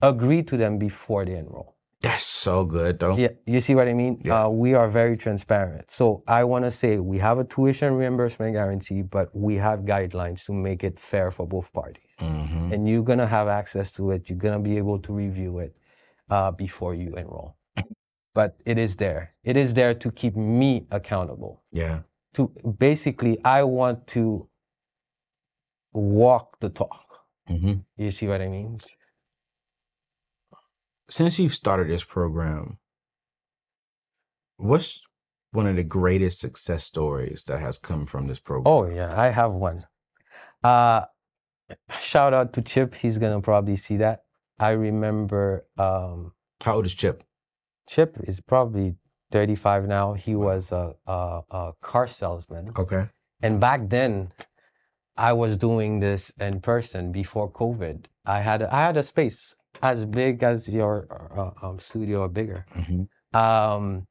agree to them before they enroll. That's so good, though. Yeah, you see what I mean? Yeah. Uh, we are very transparent. So I want to say we have a tuition reimbursement guarantee, but we have guidelines to make it fair for both parties. Mhm. And you're gonna have access to it. You're gonna be able to review it uh, before you enroll. But it is there. It is there to keep me accountable. Yeah. To basically, I want to walk the talk. hmm You see what I mean? Since you've started this program, what's one of the greatest success stories that has come from this program? Oh yeah, I have one. Uh, shout out to Chip. He's gonna probably see that. I remember um, How old is Chip? Chip is probably 35 now. He was a, a, a car salesman. Okay. And back then, I was doing this in person before COVID. I had a, I had a space as big as your uh, um, studio or bigger. hmm Um,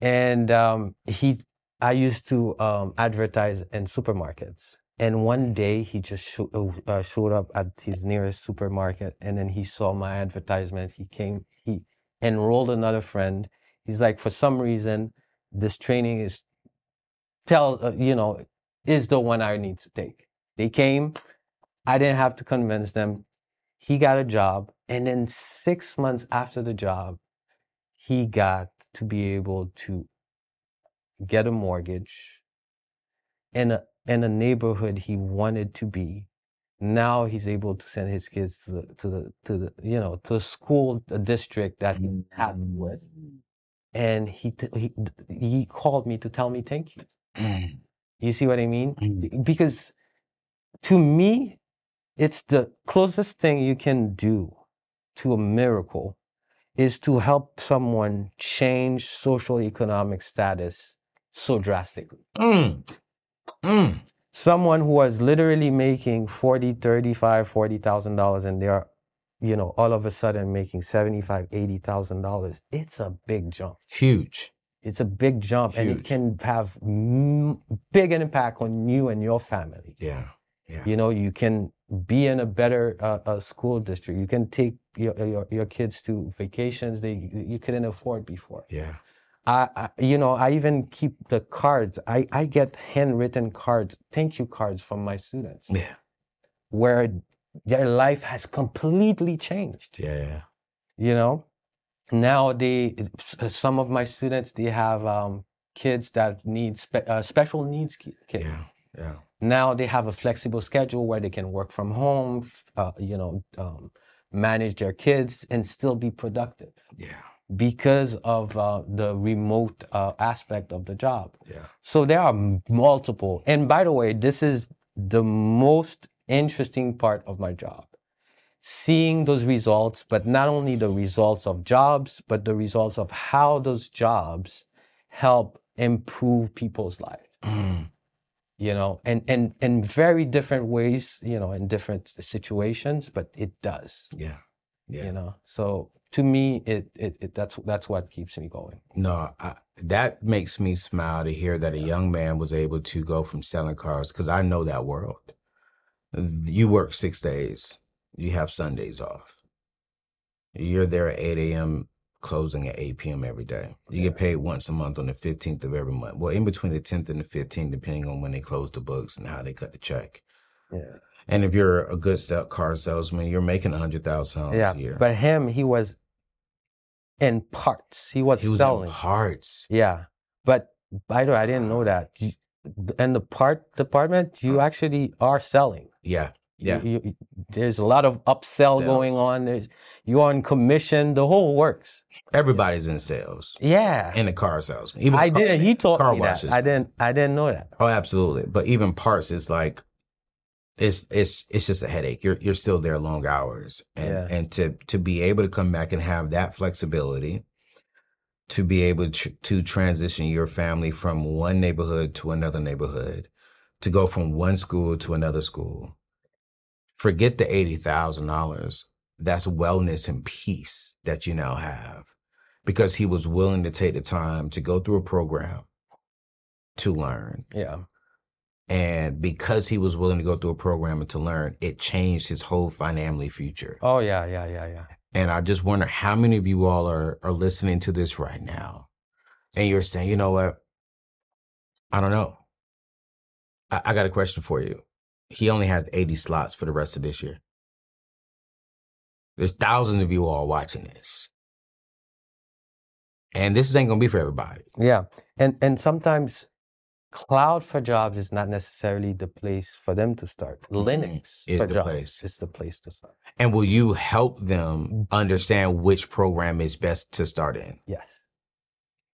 and um, he, I used to um, advertise in supermarkets. And one day he just uh, uh, showed up at his nearest supermarket, and then he saw my advertisement. He came, he enrolled another friend. He's like, for some reason, this training is tell uh, you know is the one I need to take. They came. I didn't have to convince them. He got a job, and then six months after the job, he got to be able to get a mortgage in a in a neighborhood he wanted to be. Now he's able to send his kids to the to the to the you know to a school a district that he's happy with, and he t- he he called me to tell me thank you. You see what I mean? Mm. Because to me, it's the closest thing you can do to a miracle is to help someone change social economic status so drastically. Mm. Mm. Someone who was literally making 40, 35, 40,000 dollars and they're, you know, all of a sudden making 75, 80,000 dollars. It's a big jump. Huge. It's a big jump and it can have m- big impact on you and your family. Yeah. Yeah. You know, you can be in a better uh, uh, school district. You can take your, your your kids to vacations they you couldn't afford before. Yeah. I, I you know I even keep the cards. I I get handwritten cards, thank you cards from my students, Yeah. where their life has completely changed. Yeah. Yeah. You know, now they some of my students they have um, kids that need spe- uh, special needs kids. Yeah. Yeah. Now they have a flexible schedule where they can work from home uh, you know um, manage their kids and still be productive Yeah. because of uh, the remote uh, aspect of the job Yeah. so there are multiple and by the way this is the most interesting part of my job. Seeing those results, but not only the results of jobs, but the results of how those jobs help improve people's lives. You know, and and in very different ways, you know, in different situations, but it does. Yeah. Yeah. You know, so to me, it, it, it that's that's what keeps me going. No, I, that makes me smile to hear that a young man was able to go from selling cars because I know that world. You work six days, you have Sundays off. You're there at 8 a.m., closing at 8 p.m. every day. You get paid once a month on the 15th of every month. Well, in between the 10th and the 15th, depending on when they close the books and how they cut the check. Yeah. And if you're a good sell, car salesman, you're making $100,000 Yeah. a year. But him, he was in parts. He was he was selling. in parts. Yeah. But by the way, I didn't know that. You, in the part department, you actually are selling. Yeah. Yeah. You- you- there's a lot of upsell Sales. going on. There's, you're on commission. The whole works. Everybody's in sales. Yeah. In the car salesman. Even I car- didn't. He taught car me that. washes. I didn't. I didn't know that. Oh, absolutely. But even parts, it's like it's it's it's just a headache. You're you're still there long hours, and Yeah. and to to be able to come back and have that flexibility, to be able to to transition your family from one neighborhood to another neighborhood, to go from one school to another school. Forget the eighty thousand dollars. That's wellness and peace that you now have, because he was willing to take the time to go through a program to learn. Yeah. And because he was willing to go through a program and to learn, it changed his whole family future. Oh yeah. Yeah. Yeah. Yeah. And I just wonder how many of you all are, are listening to this right now. And you're saying, you know what? I don't know. I, I got a question for you. He only has 80 slots for the rest of this year. There's thousands of you all watching this. And this ain't gonna be for everybody. Yeah, and and sometimes cloud for jobs is not necessarily the place for them to start. Linux Is for the jobs place. is the place to start. And will you help them understand which program is best to start in? Yes,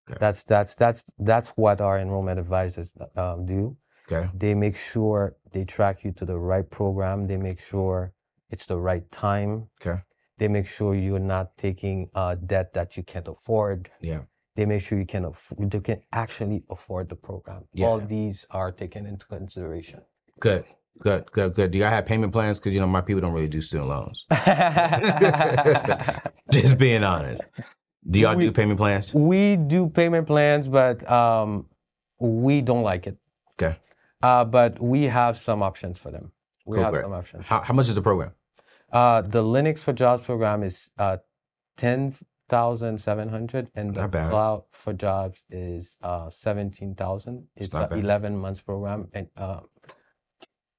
Okay. that's that's that's that's what our enrollment advisors um, do. Okay. They make sure they track you to the right program. They make sure it's the right time. Okay. They make sure you're not taking uh, debt that you can't afford. Yeah. They make sure you can aff- you can actually afford the program. Yeah. All these are taken into consideration. Good. Good. Good. Good. Do y'all have payment plans? Because you know my people don't really do student loans. (laughs) (laughs) Just being honest. Do y'all do payment plans? we do payment plans, but um, we don't like it. Okay. Uh, but we have some options for them. We Cool, have great. some options. How, how much is the program? Uh, the Linux for Jobs program is uh, ten thousand seven hundred, and the. Cloud for Jobs is uh, seventeen thousand. It's not an eleven months program, and uh,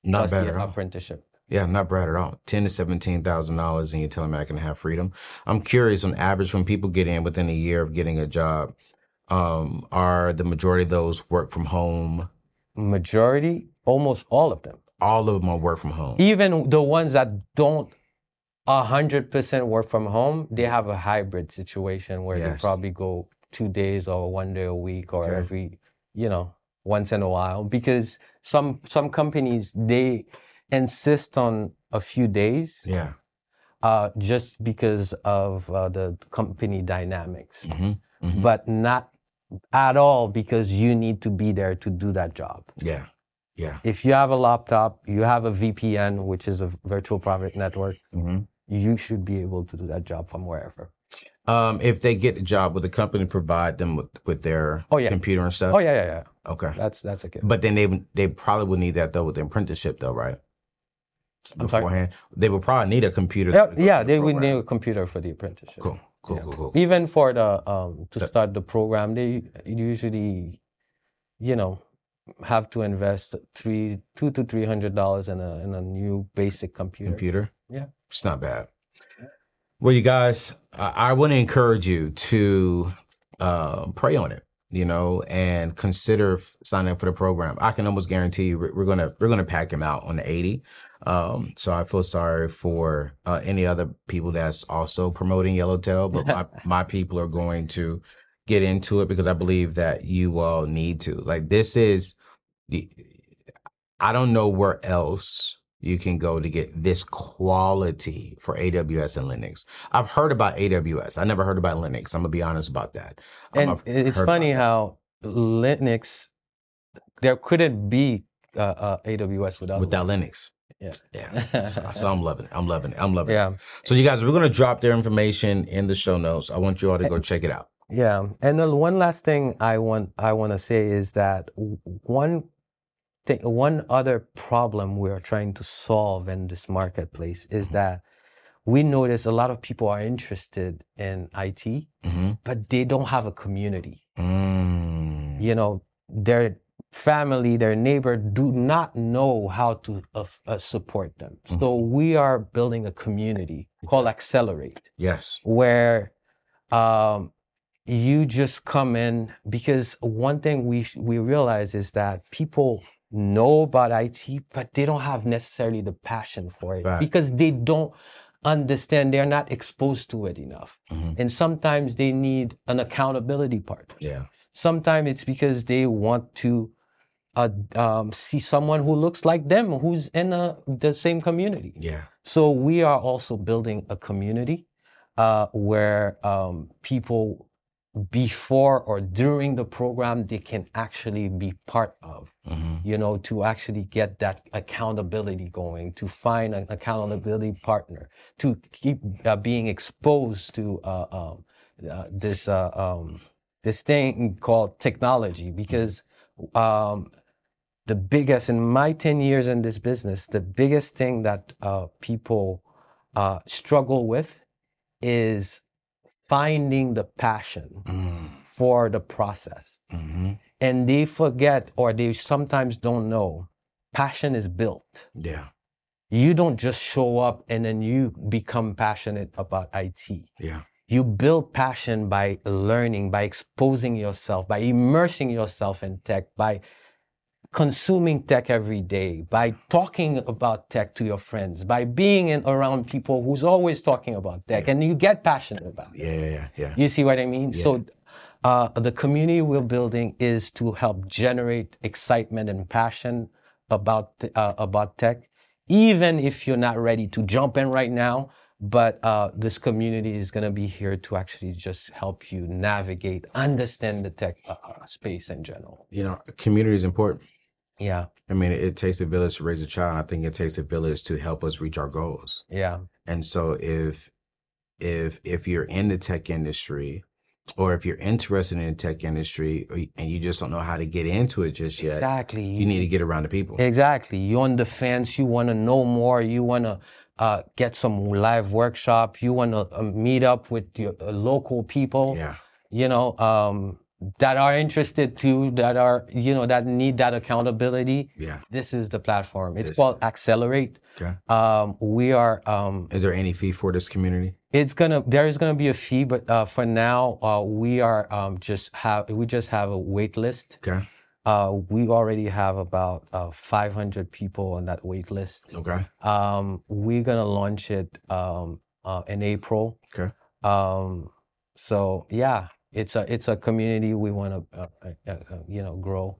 Not bad at all. apprenticeship. Yeah, not bad at all. Ten to seventeen thousand dollars, and you're telling me I can have freedom. I'm curious. On average, when people get in within a year of getting a job, um, are the majority of those work from home? Majority, almost all of them. All of them are work from home. even the ones that don't a hundred percent work from home, they have a hybrid situation where Yes. they probably go two days or one day a week or Okay. every, you know, once in a while. Because some some companies they insist on a few days, Yeah. uh, just because of uh, the company dynamics, hmm hmm but not at all because you need to be there to do that job Yeah. Yeah. if you have a laptop, you have a VPN, which is a virtual private network, hmm you should be able to do that job from wherever. Um, if they get the job, will the company provide them with, with their Oh, yeah. computer and stuff? Oh yeah, yeah, yeah. Okay. That's that's a given. But then they they probably would need that though with the apprenticeship though, right? I'm sorry? Beforehand, they would probably need a computer. Yeah, yeah, they would need a computer for the apprenticeship. Cool, cool, Yeah. cool, cool. Even for the um to start the program, they usually, you know, have to invest three two to three hundred dollars in a in a new basic computer. Computer. Yeah. It's not bad. Well, you guys, I, I want to encourage you to uh, pray on it, you know, and consider signing up for the program. I can almost guarantee you we're, gonna we're gonna pack him out on the eighty. Um, so I feel sorry for uh, any other people that's also promoting Yellowtail, but my (laughs) my people are going to get into it because I believe that you all need to. Like this is the I don't know where else you can go to get this quality for AWS and Linux. I've heard about AWS. I never heard about Linux. I'm gonna be honest about that. Um, And I've it's funny how Linux, there couldn't be uh, uh, AWS without without Linux. Yeah. (laughs) Yeah. so, (laughs) I'm loving it. I'm loving it. I'm loving it. Yeah. So you guys, we're gonna drop their information in the show notes. I want you all to go check it out. Yeah, and then one last thing I want I want to say is that one thing, one other problem we're trying to solve in this marketplace is that we notice a lot of people are interested in IT, hmm but they don't have a community. Mm. You know, their family, their neighbor do not know how to uh, uh, support them. So we are building a community called Accelerate Yes. where um, you just come in because one thing we we realize is that people know about IT, but they don't have necessarily the passion for it Right. because they don't understand. They're not exposed to it enough, Mhm. and sometimes they need an accountability partner. Yeah. Sometimes it's because they want to. Uh, um, see someone who looks like them, who's in the, the same community. Yeah. So we are also building a community uh, where um, people before or during the program they can actually be part of hmm you know to actually get that accountability going to find an accountability partner to keep uh, being exposed to uh, um, uh, this uh, um, this thing called technology because um, the biggest in my 10 years in this business the biggest thing that uh, people uh, struggle with is finding the passion Mm. for the process hmm and they forget or they sometimes don't know passion is built Yeah. you don't just show up and then you become passionate about IT Yeah. you build passion by learning by exposing yourself by immersing yourself in tech by consuming tech every day by talking about tech to your friends by being in, around people who's always talking about tech and you get passionate about it Yeah. Yeah. Yeah. Yeah. you see what I mean? So, uh, the community we're building is to help generate excitement and passion about uh, about tech, even if you're not ready to jump in right now. But uh, this community is going to be here to actually just help you navigate, understand the tech uh, space in general. You know, community is important. Yeah, I mean, it, takes a village to raise a child. I think it takes a village to help us reach our goals. yeah, And so if if if you're in the tech industry or if you're interested in the tech industry and you just don't know how to get into it just yet, exactly. you need to get around the people. Exactly. You're on the fence. You want to know more. You want to uh, get some live workshop. You want to uh, meet up with your uh, local people. Yeah. You know um, that are interested too. That are you know that need that accountability. Yeah. This is the platform. It's This- called Accelerate. Okay. Um, we are. Um, Is there any fee for this community? it's gonna. There is gonna be a fee, but uh, for now, uh, we are um, just have. We just have a wait list. Okay. Uh, we already have about uh, 500 people on that wait list. Okay. Um, we're gonna launch it um, uh, in April. Okay. Um, so yeah, it's a it's a community we want to uh, uh, uh, you know grow.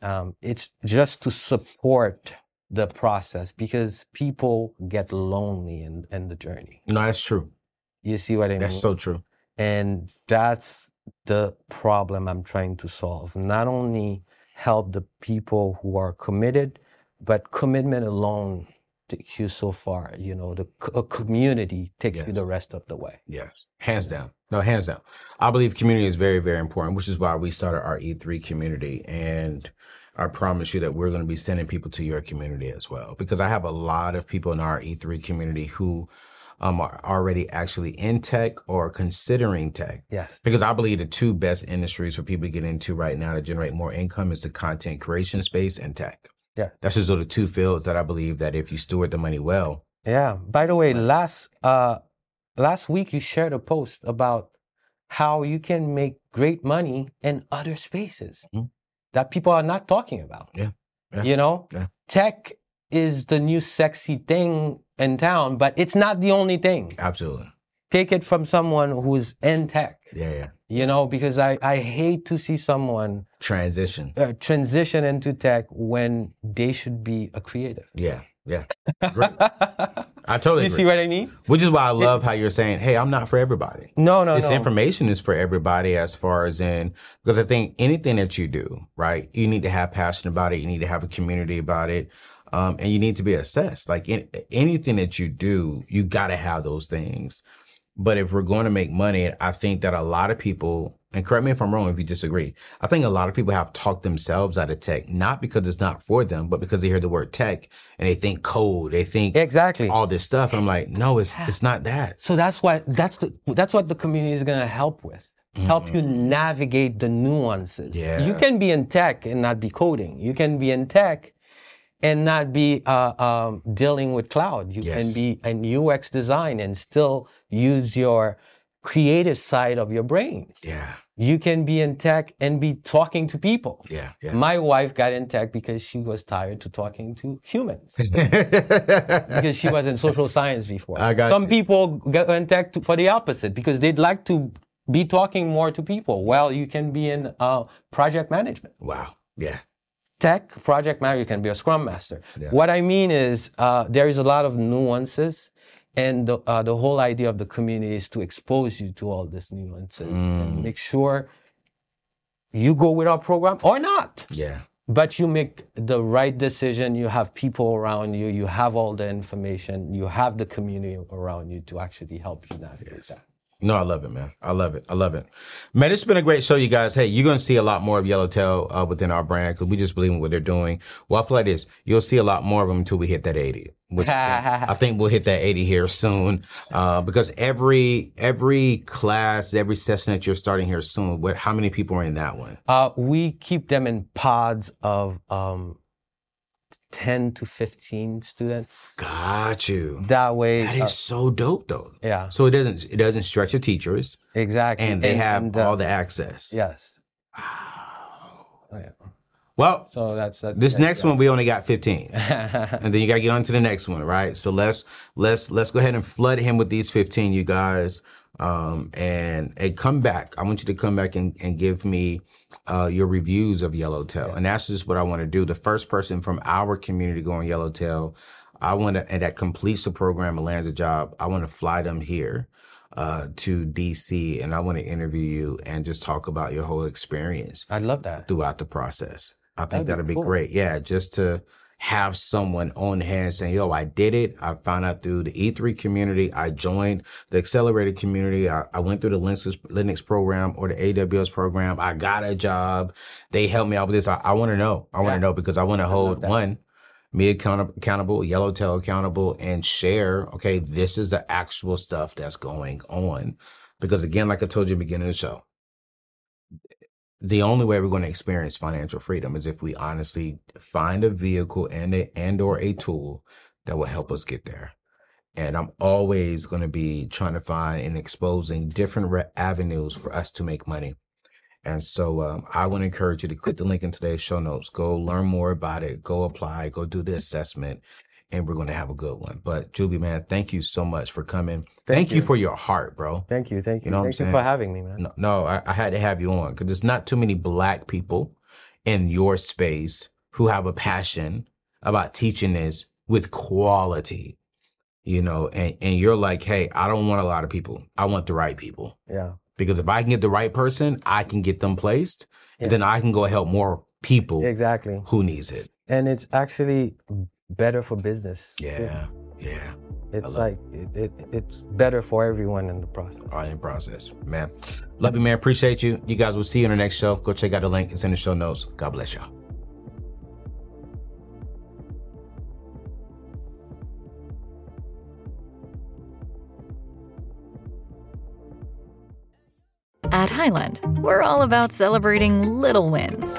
Um, it's just to support the process because people get lonely in in the journey. No, that's true. You see what I mean? That's so true. And that's the problem I'm trying to solve. Not only help the people who are committed, but commitment alone takes you so far. You know, the a community takes you the rest of the way. Yes. Hands down. No, hands down. I believe community is very, very important, which is why we started our E3 community. And I promise you that we're going to be sending people to your community as well. Because I have a lot of people in our E3 community who um, are already actually in tech or considering tech. Yes. Because I believe the two best industries for people to get into right now to generate more income is the content creation space and tech. Yeah. That's just the two fields that I believe that if you steward the money well, Yeah. By the way, last uh last week you shared a post about how you can make great money in other spaces Mhm. that people are not talking about. Yeah. Yeah. You know? Yeah. Tech is the new sexy thing in town, but it's not the only thing. absolutely. Take it from someone who's in tech, Yeah, yeah. you know, because I, I hate to see someone Transition. uh, transition into tech when they should be a creative. Yeah, yeah. Great. (laughs) I totally you agree. see what I mean? Which is why I love how you're saying, "Hey, I'm not for everybody." No, no, this no. information is for everybody as far as in because I think anything that you do, right, you need to have passion about it. You need to have a community about it. Um, and you need to be assessed. Like in, anything that you do, you got to have those things. But if we're going to make money, I think that a lot of people, and correct me if I'm wrong if you disagree, I think a lot of people have talked themselves out of tech, not because it's not for them, but because they hear the word tech and they think code, they think Exactly. all this stuff. And I'm like, no, it's it's not that. So that's why that's the that's what the community is gonna help with. Help you mm-hmm. navigate the nuances. Yeah. You can be in tech and not be coding. You can be in tech and not be uh, um, dealing with cloud. You Yes. can be in UX design and still use your creative side of your brain. Yeah, You can be in tech and be talking to people. yeah, yeah. My wife got in tech because she was tired to talking to humans (laughs) because she was in social science before. I got Some you. people get in tech to, for the opposite because they'd like to be talking more to people. Well, you can be in uh, project management. wow. Yeah. Tech project manager you can be a scrum master. What I mean is uh, there is a lot of nuances, and the uh, the whole idea of the community is to expose you to all these nuances Mm. and make sure you go with our program or not Yeah. but you make the right decision you have people around you you have all the information you have the community around you to actually help you navigate that No, I love it, man. I love it. I love it. Man, it's been a great show, you guys. Hey, you're going to see a lot more of Yellowtail uh, within our brand because we just believe in what they're doing. Well, I'll play this. You'll see a lot more of them until we hit that 80, which I think, I think we'll hit that 80 here soon. Uh, because every, every class, every session that you're starting here soon, what, how many people are in that one? uh, we keep them in pods of um, 10 to 15 students Got you. that way That is uh, so dope though. yeah So it doesn't, it doesn't stretch the teachers exactly and they have and, uh, all the access. yes Oh, yeah. Well, so that's that's This next one we only got 15. (laughs) and then you got to get on to the next one, right? So let's let's let's go ahead and flood him with these 15 you guys. Um and and come back. I want you to come back and, and give me uh your reviews of Yellowtail. And that's just what I want to do. The first person from our community going Yellowtail, I want to and that completes the program and lands a job. I want to fly them here uh to DC and I want to interview you and just talk about your whole experience i'd love that throughout the process. I think That'd be that'd be cool. great. Yeah, just to have someone on hand saying, yo, I did it. I found out through the E3 community. I joined the accelerated community. I, I went through the Linux, Linux program or the AWS program. I got a job. They helped me out with this. I, I want to know. I want to Yeah. know because I want to hold one, me account- accountable, Yellowtail accountable and share, okay, this is the actual stuff that's going on. Because again, like I told you at the beginning of the show, the only way we're going to experience financial freedom is if we honestly find a vehicle and a, and or a tool that will help us get there. And I'm always going to be trying to find and exposing different re- avenues for us to make money. And so um, I want to encourage you to click the link in today's show notes. Go learn more about it. Go apply. Go do the assessment. And we're going to have a good one. But Jubee, man, thank you so much for coming. Thank, you. you. for your heart, bro. thank you thank you, You know what I'm thank you saying? for having me man No, no I, I had to have you on because there's not too many black people in your space who have a passion about teaching this with quality, you know, and, and you're like, hey, I don't want a lot of people. I want the right people. yeah Because if I can get the right person, I can get them placed, Yeah. and then I can go help more people exactly who needs it. and it's actually better for business Yeah, yeah. it's like it, it, it's better for everyone in the process All in process, man. Love you, man. Appreciate you. You guys will see you in the next show. Go check out the link. It's in the show notes. God bless y'all. At Highland, we're all about celebrating little wins